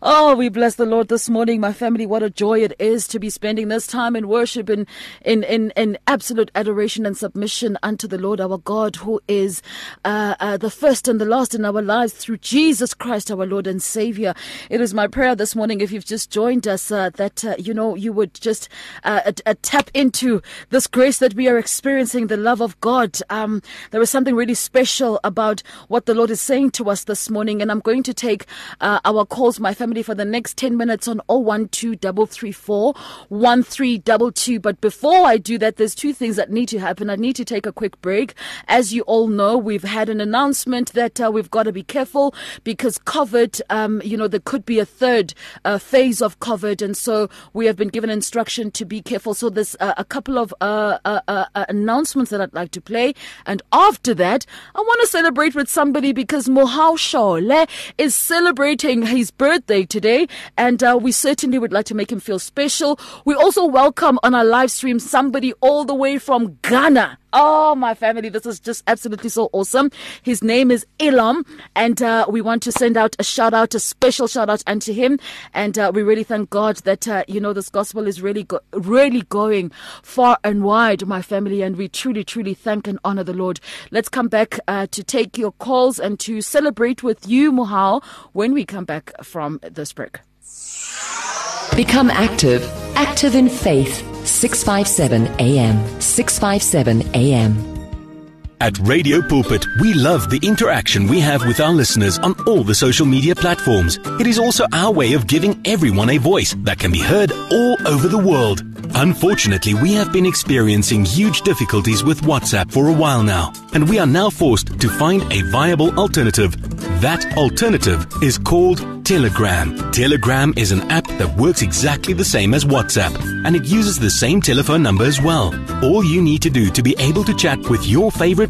[SPEAKER 2] Oh, we bless the Lord this morning, my family. What a joy it is to be spending this time in worship and in, in, in absolute adoration and submission unto the Lord our God, who is uh, uh, the first and the last in our lives through Jesus Christ, our Lord and Savior. It is my prayer this morning, if you've just joined us, uh, that, uh, you know, you would just uh, tap into this grace that we are experiencing, the love of God. Um, there is something really special about what the Lord is saying to us this morning, and I'm going to take uh, our calls, my family, for the next 10 minutes on 012334 1322. But before I do that, there's two things that need to happen. I need to take a quick break. As you all know, we've had an announcement that uh, we've got to be careful because COVID, um, you know, there could be a third uh, phase of COVID. And so we have been given instruction to be careful. So there's uh, a couple of uh, uh, uh, announcements that I'd like to play. And after that, I want to celebrate with somebody because Mohau Shole is celebrating his birthday today. And uh, we certainly would like to make him feel special. We also welcome on our live stream somebody all the way from Ghana. Oh, my family, this is just absolutely so awesome. His name is Elam, and uh, we want to send out a shout out, a special shout out unto him. And uh, we really thank God that, uh, you know, this gospel is really, go- really going far and wide, my family. And we truly, truly thank and honor the Lord. Let's come back uh, to take your calls and to celebrate with you, Mohau, when we come back from this break.
[SPEAKER 4] Become active. Active in faith. 657 AM. 657 AM.
[SPEAKER 1] At Radio Pulpit, we love the interaction we have with our listeners on all the social media platforms. It is also our way of giving everyone a voice that can be heard all over the world. Unfortunately, we have been experiencing huge difficulties with WhatsApp for a while now, and we are now forced to find a viable alternative. That alternative is called Telegram. Telegram is an app that works exactly the same as WhatsApp, and it uses the same telephone number as well. All you need to do to be able to chat with your favorite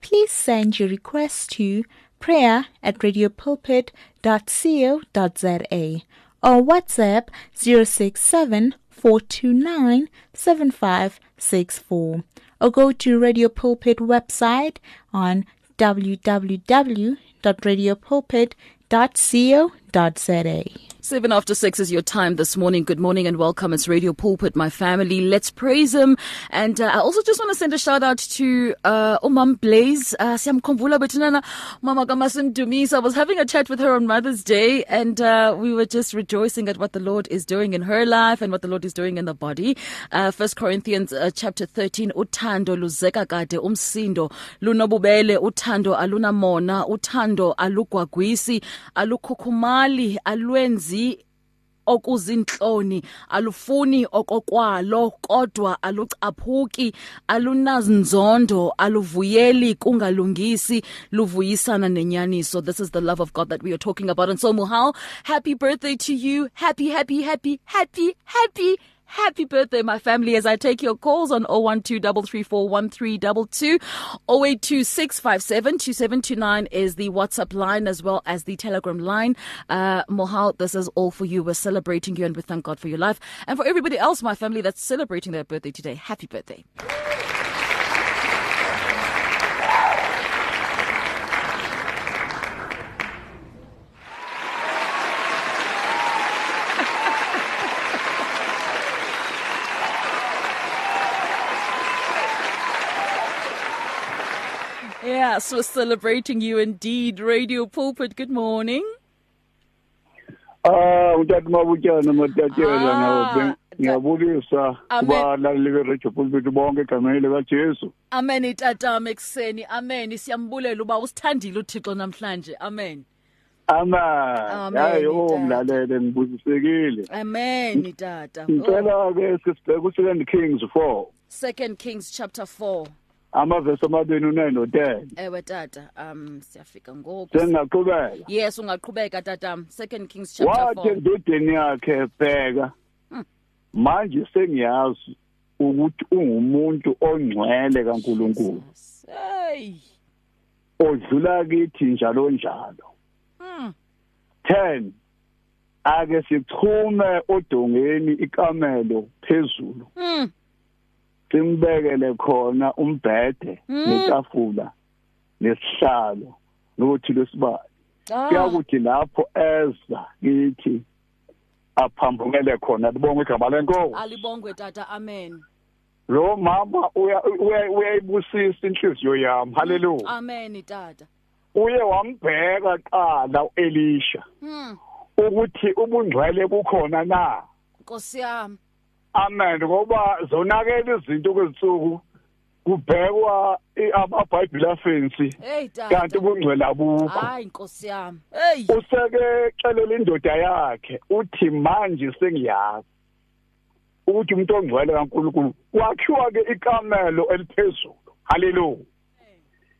[SPEAKER 3] please send your request to prayer at radiopulpit.co.za or WhatsApp 067 or go to Radio Pulpit website on www.radiopulpit.co.za.
[SPEAKER 2] Seven after six is your time this morning. Good morning and welcome. It's Radio Pulpit, my family. Let's praise him. And uh, I also just want to send a shout out to uh, Umam Blaze. Uh, Mama Dumis. I was having a chat with her on Mother's Day and uh, we were just rejoicing at what the Lord is doing in her life and what the Lord is doing in the body. Uh, First Corinthians uh, chapter 13. Uthando luzeka kade umsindo lunobubele uthando alunamona uthando alugwagwisi alukhukhumali alwenzi okuzinhloni alufuni okokwalo kodwa alucaphuki alunazinzondo aluvuyeli kungalungisi luvuyisana nenyaniso. This is the love of God that we are talking about. And so Mohau happy birthday to you. Happy happy happy happy happy Happy birthday, my family, as I take your calls on 012-334-1322. 082-657-2729 is the WhatsApp line as well as the Telegram line. Uh, Mohau, this is all for you. We're celebrating you and we thank God for your life. And for everybody else, my family, that's celebrating their birthday today, happy birthday. Yes, we're celebrating you indeed. Radio Pulpit, good morning.
[SPEAKER 10] Ah, mabutshana matatela
[SPEAKER 2] Ah,
[SPEAKER 10] ngiyabulisa
[SPEAKER 2] Amen.
[SPEAKER 10] kubalaleli be-radio pulpit bonke egameni likajesu
[SPEAKER 2] Amen ekuseni. Amen. Siyambulela uba usithandile uThixo namhlanje. Amen.
[SPEAKER 10] amen
[SPEAKER 2] Amen,
[SPEAKER 10] hayi o
[SPEAKER 2] Tata.
[SPEAKER 10] mlalele ngibuzisekile
[SPEAKER 2] Amen itata. Oh,
[SPEAKER 10] ngicela-ke sisibheke u-second kings four
[SPEAKER 2] 2 Kings chapter 4.
[SPEAKER 10] Amavesi amabini unine no-ten
[SPEAKER 2] Ewe tata, um siyafika ngoku.
[SPEAKER 10] sengingaqhubeka
[SPEAKER 2] Yes, ungaqhubeka tatam. 2 Kings chapter
[SPEAKER 10] wathi
[SPEAKER 2] 4.
[SPEAKER 10] endodeni yakhe bheka manje sengiyazi ukuthi ungumuntu ongcwele kaNkuluNkulu
[SPEAKER 2] Hey.
[SPEAKER 10] odlula kithi njalo njalo
[SPEAKER 2] Hmm.
[SPEAKER 10] 10 ake sichume odongeni ikamelo phezulu
[SPEAKER 2] Hmm.
[SPEAKER 10] Simbekele khona umbhede
[SPEAKER 2] Mm.
[SPEAKER 10] netafula nesihlalo nokuthi lesibali
[SPEAKER 2] Ah.
[SPEAKER 10] kuyakuthi lapho eza kithi aphambukele khona libonge igama lenkosi
[SPEAKER 2] Alibongwe tata. Amen.
[SPEAKER 10] lo mama uya- uya- uyayibusisa inhliziyo yami haleluya
[SPEAKER 2] Amen tata.
[SPEAKER 10] uye wambheka qala uElisha
[SPEAKER 2] Hmm.
[SPEAKER 10] ukuthi ubungcwele bukhona na
[SPEAKER 2] Nkosi yami.
[SPEAKER 10] Amen. Ngoba zonakela izinto kwezinsuku kubhekwa amabhayibhili afensi kanti ubungcwele abukho
[SPEAKER 2] Hayi Nkosi yami. Hey.
[SPEAKER 10] useke xelela indoda yakhe uthi manje sengiyazi ukuthi umuntu ongcwele kaNkuluNkulu kwakhiwa ke ikamelo eliphezulu. Haleluya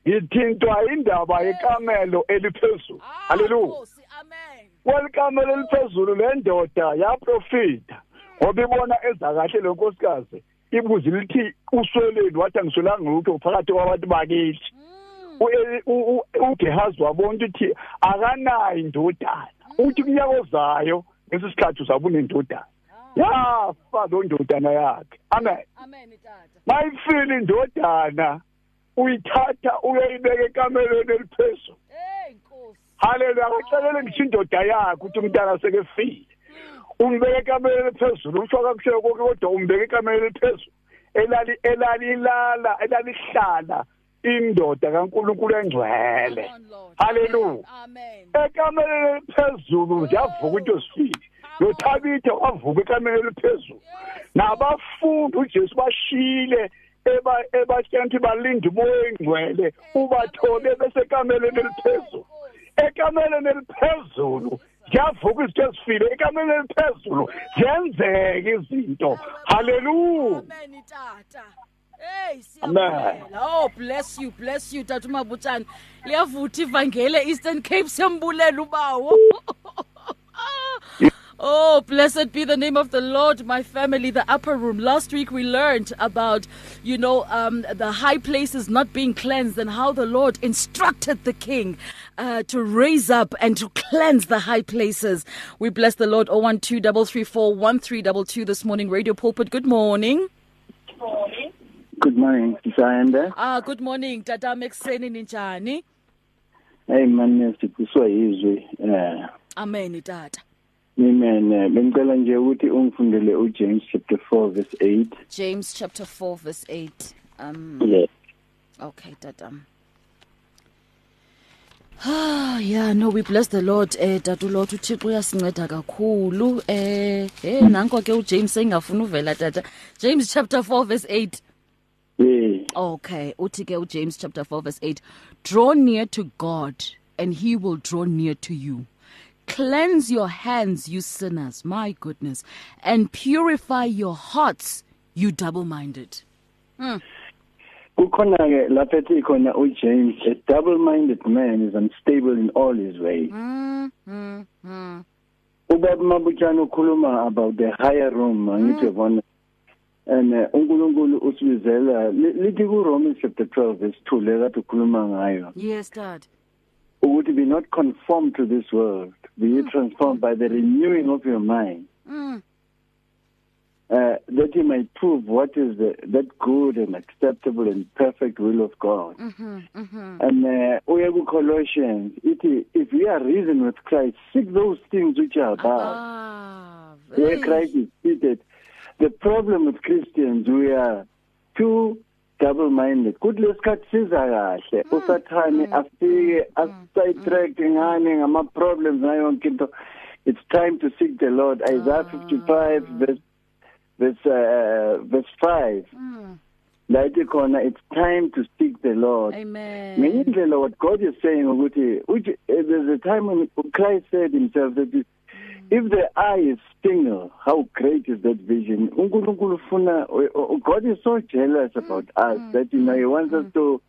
[SPEAKER 10] ngithintwa indaba yekamelo eliphezulu. Haleluya
[SPEAKER 2] Nkosi. Amen.
[SPEAKER 10] kwelikamelo eliphezulu le ndoda yaprofita ngoba ibona eza kahle lo nkosikazi ibuzi lithi usweleni wathi angiswelanga lutho phakathi kwabantu bakithi. U- u- u- ugehazi wabona ukuthi akanayo indodana. Uthi kunyaka ozayo ngesi sikhathi uzaba unendodana yafa lo ndodana yakhe. Amen.
[SPEAKER 2] Amen tata.
[SPEAKER 10] mayifile indodana uyithatha uyoyibeka ekamelweni eliphezulu.
[SPEAKER 2] Hey Nkosi.
[SPEAKER 10] haleluya akacelele ngisho indoda yakhe ukuthi umntana sekefile umbeke ekameleni eliphezulu usho kakushelo konke kodwa umbeke ekameleni eliphezulu elali elalilala elalihlala indoda kaNkuluNkulu engcwele. Haleluya
[SPEAKER 2] Amen.
[SPEAKER 10] ekameleni eliphezulu yavuka into esifile nothabitha wavuka ekameleni eliphezulu. Nabafundi uJesu bashile eba ukuthi balinde umoya engcwele ubathole bese ekameleni eliphezulu ekameleni eliphezulu ziyavuka izinto ezifile ekameleni eliphezulu ziyenzeka izinto haleluya
[SPEAKER 2] Amen tata. Hey
[SPEAKER 10] Amen.
[SPEAKER 2] siyabonga. Oh bless you, bless you tata Mabutshana. Liyavutha ivangele Eastern Cape siyambulela ubawo. Oh, blessed be the name of the Lord, my family, the upper room. Last week we learned about, you know, um, the high places not being cleansed and how the Lord instructed the king uh, to raise up and to cleanse the high places. We bless the Lord. 012 this morning. Radio Pulpit, good morning.
[SPEAKER 11] Good morning, Sisayende.
[SPEAKER 2] Ah, good morning. Tata Mekseni ninjani?
[SPEAKER 11] Hey man,
[SPEAKER 2] Amen, tata.
[SPEAKER 11] Amen. Bengicela nje ukuthi ungifundele uJames chapter 4 verse 8.
[SPEAKER 2] James chapter 4 verse 8. Um
[SPEAKER 11] Yes.
[SPEAKER 2] Okay, tata. Ah, yeah, no, we bless the Lord. Eh, tatu Lord, uThixo uyasinceda kakhulu. Eh, eh nanko ke uJames engafuna uvela tata. James chapter 4 verse 8.
[SPEAKER 11] Yeah.
[SPEAKER 2] Okay, uthi ke uJames chapter 4 verse 8. Draw near to God and he will draw near to you. Cleanse your hands, you sinners, my goodness, and purify your hearts, you double minded. Mm.
[SPEAKER 11] kukhona ke lapha ethi khona uJames a double minded man is unstable in all his ways
[SPEAKER 2] mm, mm, mm.
[SPEAKER 11] ubaba mabutshana ukhuluma about the higher room angithi mm. bona and uh, uNkulunkulu usibizela lithi ku Romans chapter 12 verse 2 lekade ukhuluma ngayo
[SPEAKER 2] yes dad
[SPEAKER 11] ukuthi be not conformed to this world be mm. transformed by the renewing of your mind
[SPEAKER 2] mm.
[SPEAKER 11] uh, that you might prove what is the, that good and acceptable and perfect will of God.
[SPEAKER 2] Mm-hmm, mm-hmm.
[SPEAKER 11] And uh, Colossians if we are risen with Christ seek those things which are above
[SPEAKER 2] ah,
[SPEAKER 11] where Christ is seated. The problem with Christians we are too double minded kuthi lesikhathi siza kahle.
[SPEAKER 2] Hmm.
[SPEAKER 11] usathane afike asidetract ngane ngama problems nayo yonke into. It's time to seek the Lord. Isaiah 55 verse verse uh, verse 5
[SPEAKER 2] Mm.
[SPEAKER 11] la ithi khona it's time to seek the Lord.
[SPEAKER 2] Amen.
[SPEAKER 11] ngenye indlela what God is saying ukuthi uthi eh, there's a time when Christ said himself that if- the eye is single how great is that vision? God is so jealous about us that you know he wants us to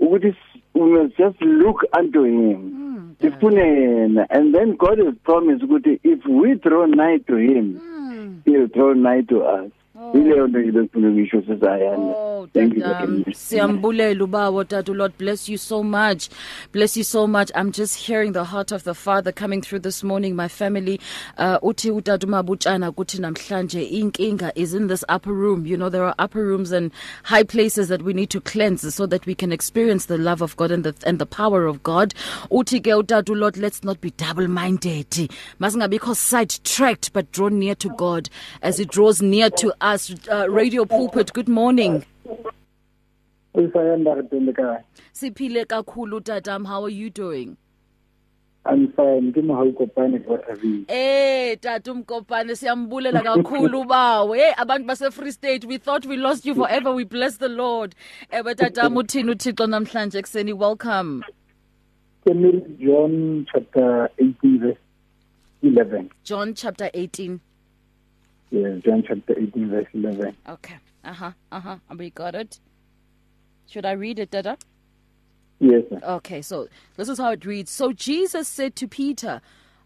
[SPEAKER 11] ukuthi s- we must just look unto him.
[SPEAKER 2] Mm,
[SPEAKER 11] and then God has promised if we draw nigh to him
[SPEAKER 2] Mm.
[SPEAKER 11] he'll draw nigh to us ileyo nto ngibefuna ukuyisho sisayana
[SPEAKER 2] Oh,
[SPEAKER 11] thank you
[SPEAKER 2] Dadam,
[SPEAKER 11] Dr.
[SPEAKER 2] siyambulela ubawo Dadu Lord bless you so much. Bless you so much. I'm just hearing the heart of the Father coming through this morning my family. Uh uthi utatu mabutshana kuthi namhlanje inkinga is in this upper room. You know there are upper rooms and high places that we need to cleanse so that we can experience the love of God and the and the power of God. Uthi ke utatu Lord let's not be double minded. Masingabikho sidetracked but draw near to God as he draws near to us. Uh, Radio pulpit good morning. Siphile kakhulu tatam how are you doing?
[SPEAKER 12] I'm fine. Ke mo ha ukopane for every.
[SPEAKER 2] Eh tata umkopane siyambulela kakhulu bawo. Hey abantu base Free State we thought we lost you forever we bless the Lord. Eh tatam uthini uThixo namhlanje ekseni welcome.
[SPEAKER 12] John chapter 18 verse 11.
[SPEAKER 2] John chapter 18.
[SPEAKER 12] Yes, John chapter 18 verse 11.
[SPEAKER 2] Okay. Uh-huh. Uh-huh. We got it. Should I read it, Dada?
[SPEAKER 12] Yes. Sir.
[SPEAKER 2] Okay, so this is how it reads. So Jesus said to Peter,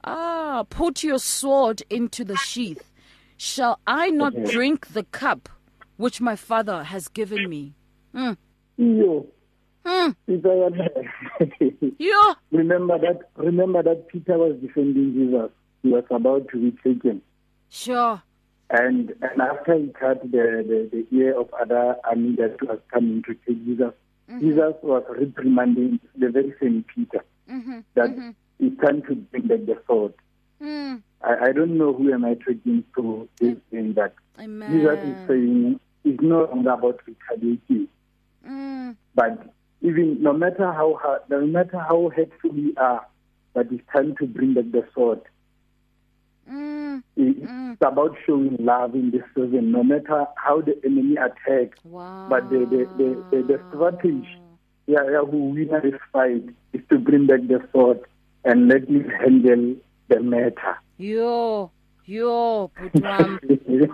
[SPEAKER 2] Ah, put your sword into the sheath. Shall I not
[SPEAKER 12] Okay.
[SPEAKER 2] drink the cup which my father has given me? Mm.
[SPEAKER 12] Iyo.
[SPEAKER 2] Mm. Yeah.
[SPEAKER 12] Remember that remember that Peter was defending Jesus. He was about to be taken.
[SPEAKER 2] Sure.
[SPEAKER 12] And and after he cut the, the, the ear of other army that was coming to take Jesus, Jesus was reprimanding the very same Peter
[SPEAKER 2] Mm-hmm.
[SPEAKER 12] that it's time to bring back the sword.
[SPEAKER 2] Mm.
[SPEAKER 12] I, I don't know who am I talking to this thing that
[SPEAKER 2] Amen.
[SPEAKER 12] Jesus is saying it's no longer about retaliating,
[SPEAKER 2] Mm.
[SPEAKER 12] but even no matter how hard, no matter how hateful we are, but it's time to bring back the sword.
[SPEAKER 2] Mm.
[SPEAKER 12] It's about showing love in this season, no matter how the enemy attacks.
[SPEAKER 2] Wow.
[SPEAKER 12] But the the, the, the, the strategy yeah, yeah, who win this fight is to bring back the sword and let him handle the matter.
[SPEAKER 2] Yo. Yo, Putram.
[SPEAKER 12] you,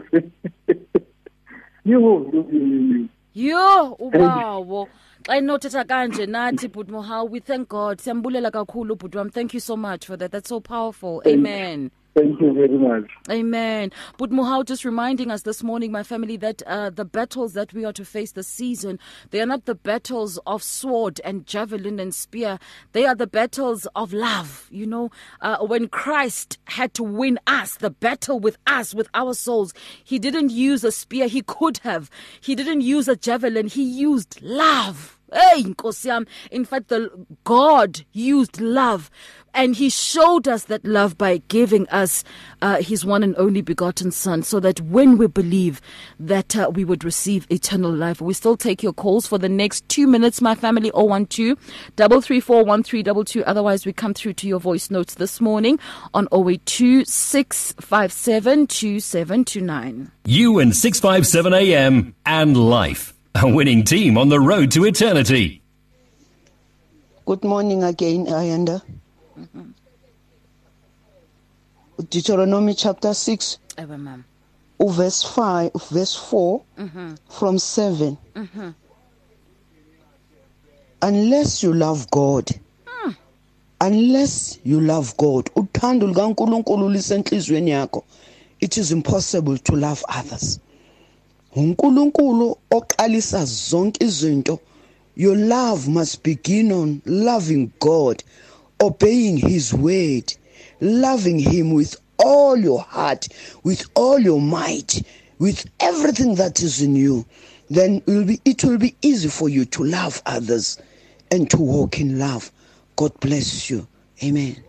[SPEAKER 12] you, you,
[SPEAKER 2] Yo, ubawo. Xa inothetha kanje nathi but how we thank God. Siyambulela kakhulu Butwam. Thank you so much for that. That's so powerful. Amen.
[SPEAKER 12] Thank you very much.
[SPEAKER 2] Amen. But Mohau just reminding us this morning, my family, that uh, the battles that we are to face this season, they are not the battles of sword and javelin and spear. They are the battles of love. You know, uh, when Christ had to win us, the battle with us, with our souls, he didn't use a spear. He could have. He didn't use a javelin. He used love. Hey. In fact, the God used love, and He showed us that love by giving us uh, His one and only begotten Son, so that when we believe, that uh, we would receive eternal life. We still take your calls for the next two minutes, my family. 012 double three four one three double two. Otherwise, we come through to your voice notes this morning on 082 657 2729.
[SPEAKER 9] You and 657 AM and life. A winning team on the road to eternity.
[SPEAKER 13] Good morning again, Ayanda. Deuteronomy chapter 6
[SPEAKER 2] ewe mama
[SPEAKER 13] verse 5 verse 4
[SPEAKER 2] mhm
[SPEAKER 13] from 7
[SPEAKER 2] mhm
[SPEAKER 13] unless you love God unless you love God uthando likaNkuluNkulu lisenhlizweni yakho it is impossible to love others uNkulunkulu oqalisa zonke izinto. Your love must begin on loving God obeying his word loving him with all your heart with all your might with everything that is in you. Then it will be it will be easy for you to love others and to walk in love. God bless you. Amen.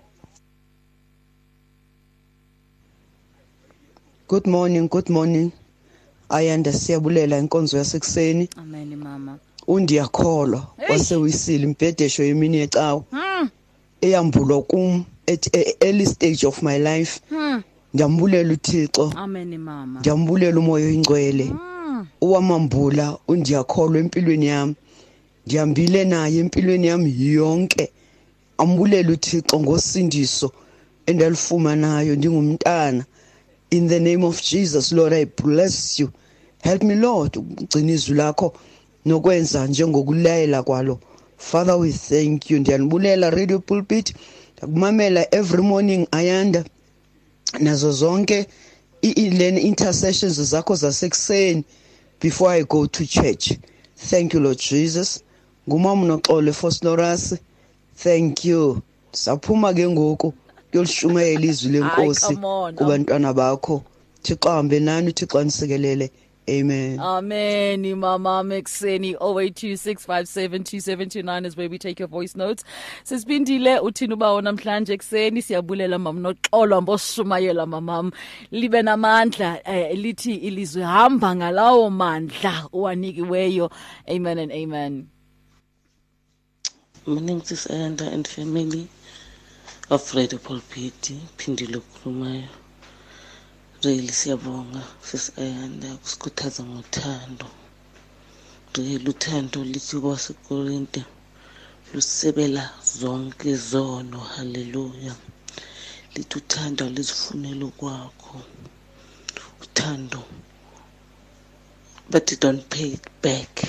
[SPEAKER 13] Good morning good morning ayanda siyabulela inkonzo yasekuseni.
[SPEAKER 2] Amen mama.
[SPEAKER 13] Undiyakholwa. Wasewisile imbhedesho yemini yecawa.
[SPEAKER 2] Mm
[SPEAKER 13] eyambulwa kum at a early stage of my life.
[SPEAKER 2] Mm
[SPEAKER 13] ndiyambulela uthixo.
[SPEAKER 2] Amen mama.
[SPEAKER 13] Ndiyambulela umoya oyingcwele
[SPEAKER 2] mm
[SPEAKER 13] uwamambula undiyakholwa empilweni yami ndihambile naye empilweni yami yonke. Ambulela uthixo ngosindiso endalifumanayo ndingumntana. In the name of jesus lord i bless you. Help me lord ukugcina izwi lakho nokwenza njengokulayela kwalo. Father we thank you. Ndiyanibulela radio pulpit. Ndakumamela every morning ayanda. Nazo zonke i-lena intercessions zakho zasekuseni before i go to church. Thank you lord jesus. Ngumama noxolo efosnorasi thank you. Saphuma ke ngoku. Kuyolishumayela izwi lenkosi
[SPEAKER 2] come on.
[SPEAKER 13] kubantwana bakho thixo ahambe nani uthixo anisekelele amen
[SPEAKER 2] Amen, Mama Mexeni 0826572729 is where we take your voice notes. Sisibindile uthini ubawo namhlanje ekseni siyabulela mam noxolo mboshumayela mamam libe namandla eh, lithi ilizwe hamba ngalawo mandla uwanikiweyo. Amen and amen.
[SPEAKER 14] Morning, Sis Ayanda and family of Radio Pulpit. Phindile ukukhulumayo. Really siyabonga Sis Ayanda kusikhuthaza ngothando. Really uthando lithi kwasekorinte lusebela zonke izono. Hallelujah. Lithi uthando lizifunela kwakho. Uthando but you don't pay it back.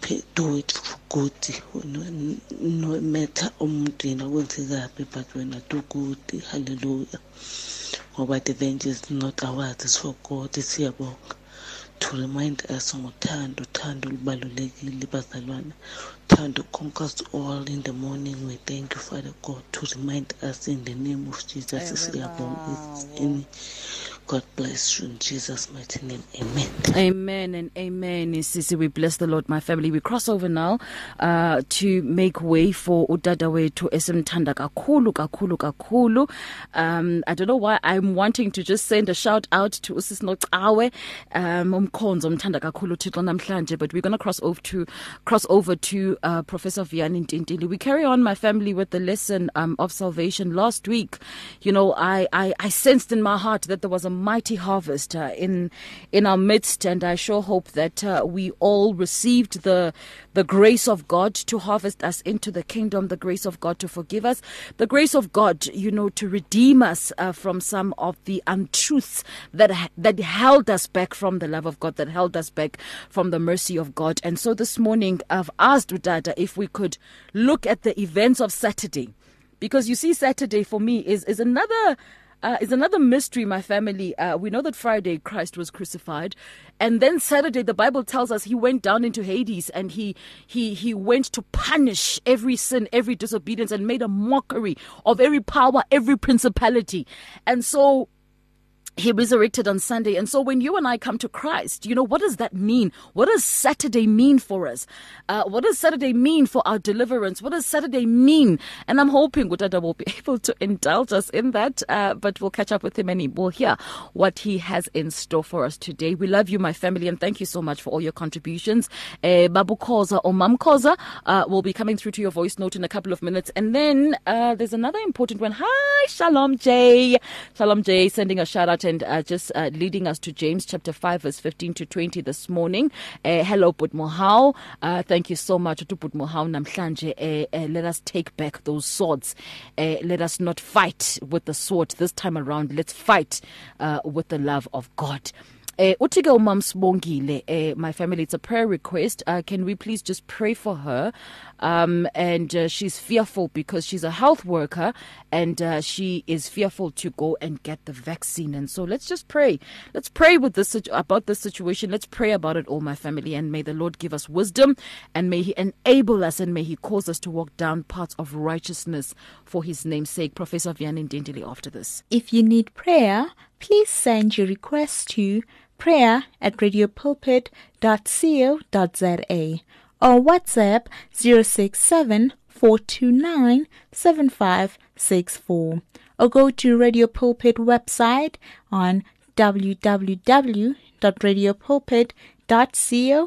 [SPEAKER 14] Pay, do it for good. No, no matter umuntu yena kwenzekaphi but wena do good. Hallelujah. Ngoba the vengeance is not ours it's for god. Siyabonga. To remind us ngothando uthando lubalulekile bazalwane. Uthando conquers all in the morning. We thank you father god to remind us in the name of jesus. Siyabonga. In god bless you in jesus mighty name amen
[SPEAKER 2] Amen and amen. Sisi, we bless the Lord, my family. We cross over now uh, to make way for udada wethu esimthanda kakhulu kakhulu kakhulu. Um, I don't know why I'm wanting to just send a shout out to Usis Nocawe, um, umkhonzo umthanda kakhulu Thixo namhlanje, but we're going to cross over to cross over to uh, Professor Vianney Ntintili. We carry on, my family, with the lesson um, of salvation. Last week, you know, I, I I sensed in my heart that there was a mighty harvest uh, in in our midst, and I sure hope that uh, we all received the the grace of God to harvest us into the kingdom, the grace of God to forgive us, the grace of God, you know, to redeem us uh, from some of the untruths that that held us back from the love of God, that held us back from the mercy of God. And so this morning, I've asked Udada if we could look at the events of Saturday, because you see, Saturday for me is is another uh, is another mystery, my family. Uh, we know that Friday Christ was crucified, and then Saturday the Bible tells us he went down into Hades and he he he went to punish every sin, every disobedience, and made a mockery of every power, every principality. And so he resurrected on Sunday. And so when you and I come to Christ, you know, what does that mean? What does Saturday mean for us? Uh, what does Saturday mean for our deliverance? What does Saturday mean? And I'm hoping Gudada will be able to indulge us in that, uh, but we'll catch up with him and he will hear what he has in store for us today. We love you, my family, and thank you so much for all your contributions. Uh, Babu Koza or Mam Koza uh, will be coming through to your voice note in a couple of minutes. And then uh, there's another important one. Hi, Shalom Jay. Shalom Jay sending a shout out and uh, just uh, leading us to James chapter 5 verse 15 to 20 this morning. Uh, hello But Mohau. Uh, thank you so much to But Mohau namhlanje. Uh, uh, let us take back those swords. Uh, let us not fight with the sword this time around. Let's fight uh, with the love of God. Eh uthi umam eh my family it's a prayer request. Uh, can we please just pray for her? Um and uh, she's fearful because she's a health worker and uh, she is fearful to go and get the vaccine. And so let's just pray. Let's pray with this about this situation. Let's pray about it all my family and may the Lord give us wisdom and may he enable us and may he cause us to walk down paths of righteousness for his name's sake. Professor Vianney Dindili after this.
[SPEAKER 3] If you need prayer please send your request to prayer at radiopulpit.co.za or WhatsApp 067 429 7564 or go to Radio Pulpit website on www.radiopulpit.co.za.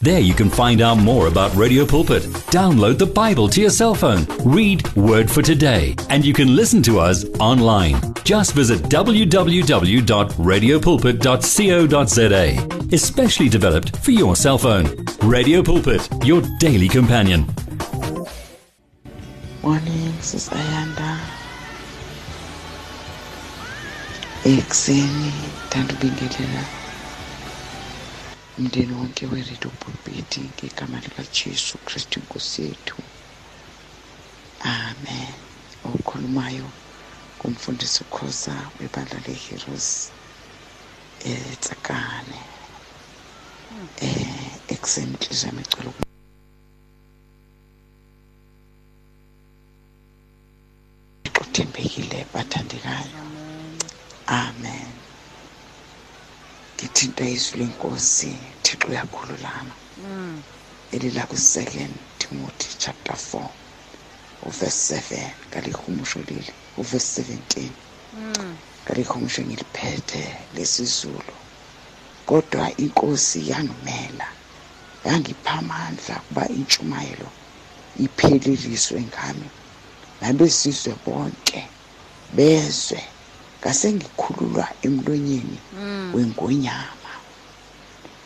[SPEAKER 9] There you can find out more about Radio Pulpit, download the Bible to your cell phone, read Word for Today, and you can listen to us online. Just visit www.radiopulpit.co.za, especially developed for your cell phone. Radio Pulpit, your daily companion.
[SPEAKER 15] Morning, Sis Ayanda. Ekuseni thanda ubingelela umndeni wonke weredio pulpiti ngegama likajesu kristu inkosi yethu amen. Okhulumayo kumfundisi ukhoza webandla le-heroes etsakane eh ekuseni inhliziyo yami igcwele uku- uthembekile bathandekayo. Amen. Ngithinta izwi lenkosi thixo uyakhululana. Elila ku-second timothy chapter 4 uverse 7 kalihumusho leli uverse 17 kalihumusho ngiliphethe lesizulu. Kodwa inkosi yangimela yangipha amandla kuba intshumayelo ipheleliswe ngami. Nabesizwe bonke bezwe ngasengikhululwa emlonyeni wengonyama.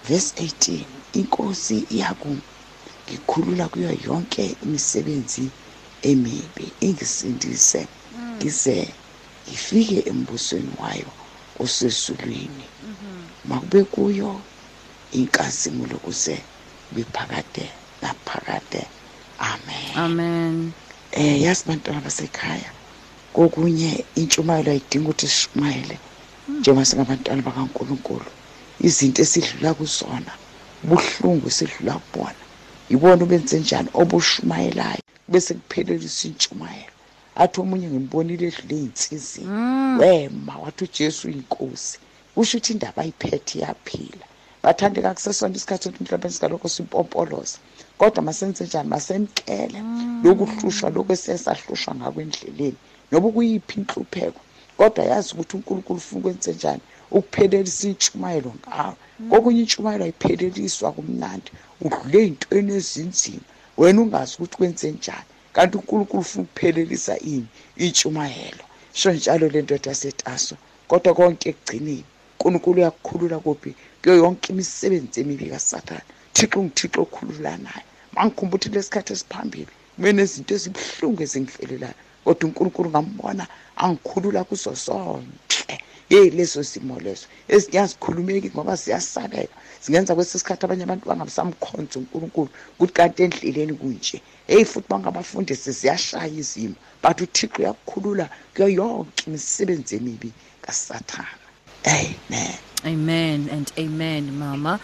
[SPEAKER 15] Verse 18 inkosi iyakungikhulula kuyo yonke imisebenzi emibi. Ingisindise ngize ngifike embusweni wayo osezulwini makube kuyo inkazimulo kuze biphakade naphakade amen.
[SPEAKER 2] Amen.
[SPEAKER 15] Eh yazi bantwana basekhaya kokunye intshumayelo ayidinga ukuthi sishumayele njengoba singabantwana bakankulunkulu. Izinto esidlula kuzona buhlungu esidlula kubona. Yibona ubenze njani obushumayelayo? Bese kuphelelisa intshumayelo athi omunye ngimbonile edlule ey'nsizini wema wathi ujesu uyinkosi. Kusho ukuthi indaba ayiphethe iyaphila. Bathandeka kusesona isikhathi sokuthi mhlawumbe sikalokho simpompoloza. Kodwa masenze njani? Masemkele. Lokuhlushwa lokhu esesahlushwa ngako endleleni. Noba kuyiphi inhlupheko? Kodwa yazi ukuthi unkulunkulu ufuna ukwenze njani? Ukuphelelisa intshumayelo ngawo kokunye intshumayelo ayipheleliswa kumnandi udlule ey'ntweni ezinzima. Wena ungazi ukuthi kwenze njani. Kanti unkulunkulu ufuna ukuphelelisa ini? Intshumayelo sho njalo le ndoda setaso kodwa konke ekugcineni unkulunkulu uyakukhulula kuphi? Kuyo yonke imisebenzi emibi kasathane. Thixo ngithixo okhululanayo mangikhumbula ukuthi lesikhathi esiphambili. Kube nezinto ezibuhlungu ezingifelelayo kodwa unkulunkulu ngambona angikhulula kuzo zonke. Yeyi lezo zimo lezo ezinye azikhulumeki ngoba ziyasabeka. Zingenza kwesinye isikhathi abanye abantu bangabisamkhonza unkulunkulu ukuthi kanti endleleni kunje. Eyi futhi bangabafundisi ziyashaya izimo but uthixo uyakukhulula kuyo yonke imisebenzi emibi kasathana amen.
[SPEAKER 2] Amen and amen, Mama.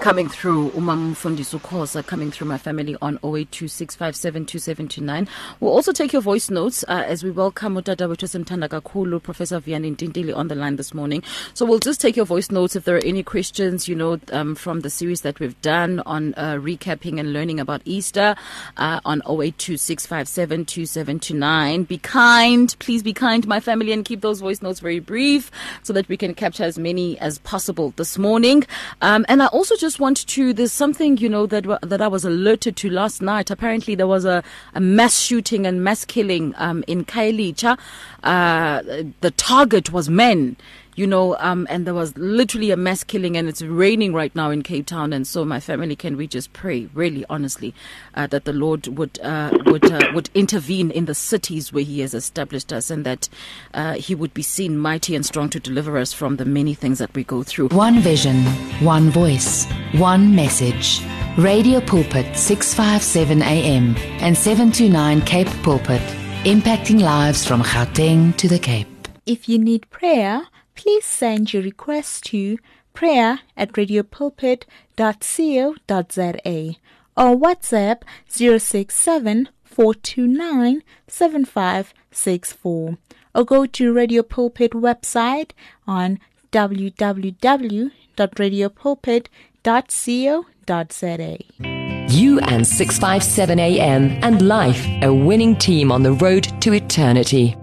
[SPEAKER 2] Coming through, Umam Mfundisi Ukhosa, coming through my family on 0826572729. We'll also take your voice notes uh, as we welcome Utata wethu Simthanda kakhulu, Professor Vianney Ntintili on the line this morning. So we'll just take your voice notes if there are any questions, you know, um, from the series that we've done on uh, recapping and learning about Easter uh, on 0826572729. Be kind, please be kind, my family, and keep those voice notes very brief so that we can capture as many as possible this morning. Um, and I also just want to, there's something, you know, that, that I was alerted to last night. Apparently there was a, a mass shooting and mass killing um, in Khayelitsha. Uh, the target was men you know, um, and there was literally a mass killing, and it's raining right now in Cape Town. And so, my family, can we just pray, really, honestly, uh, that the Lord would uh, would uh, would intervene in the cities where He has established us, and that uh, He would be seen mighty and strong to deliver us from the many things that we go through.
[SPEAKER 6] One vision, one voice, one message. Radio Pulpit 657 AM and 729 Cape Pulpit, impacting lives from Gauteng to the Cape.
[SPEAKER 3] If you need prayer, please send your request to prayer at radiopulpit.co.za or WhatsApp 067 429 7564 or go to Radio Pulpit website on www.radiopulpit.co.za.
[SPEAKER 4] You and 657 AM and life, a winning team on the road to eternity.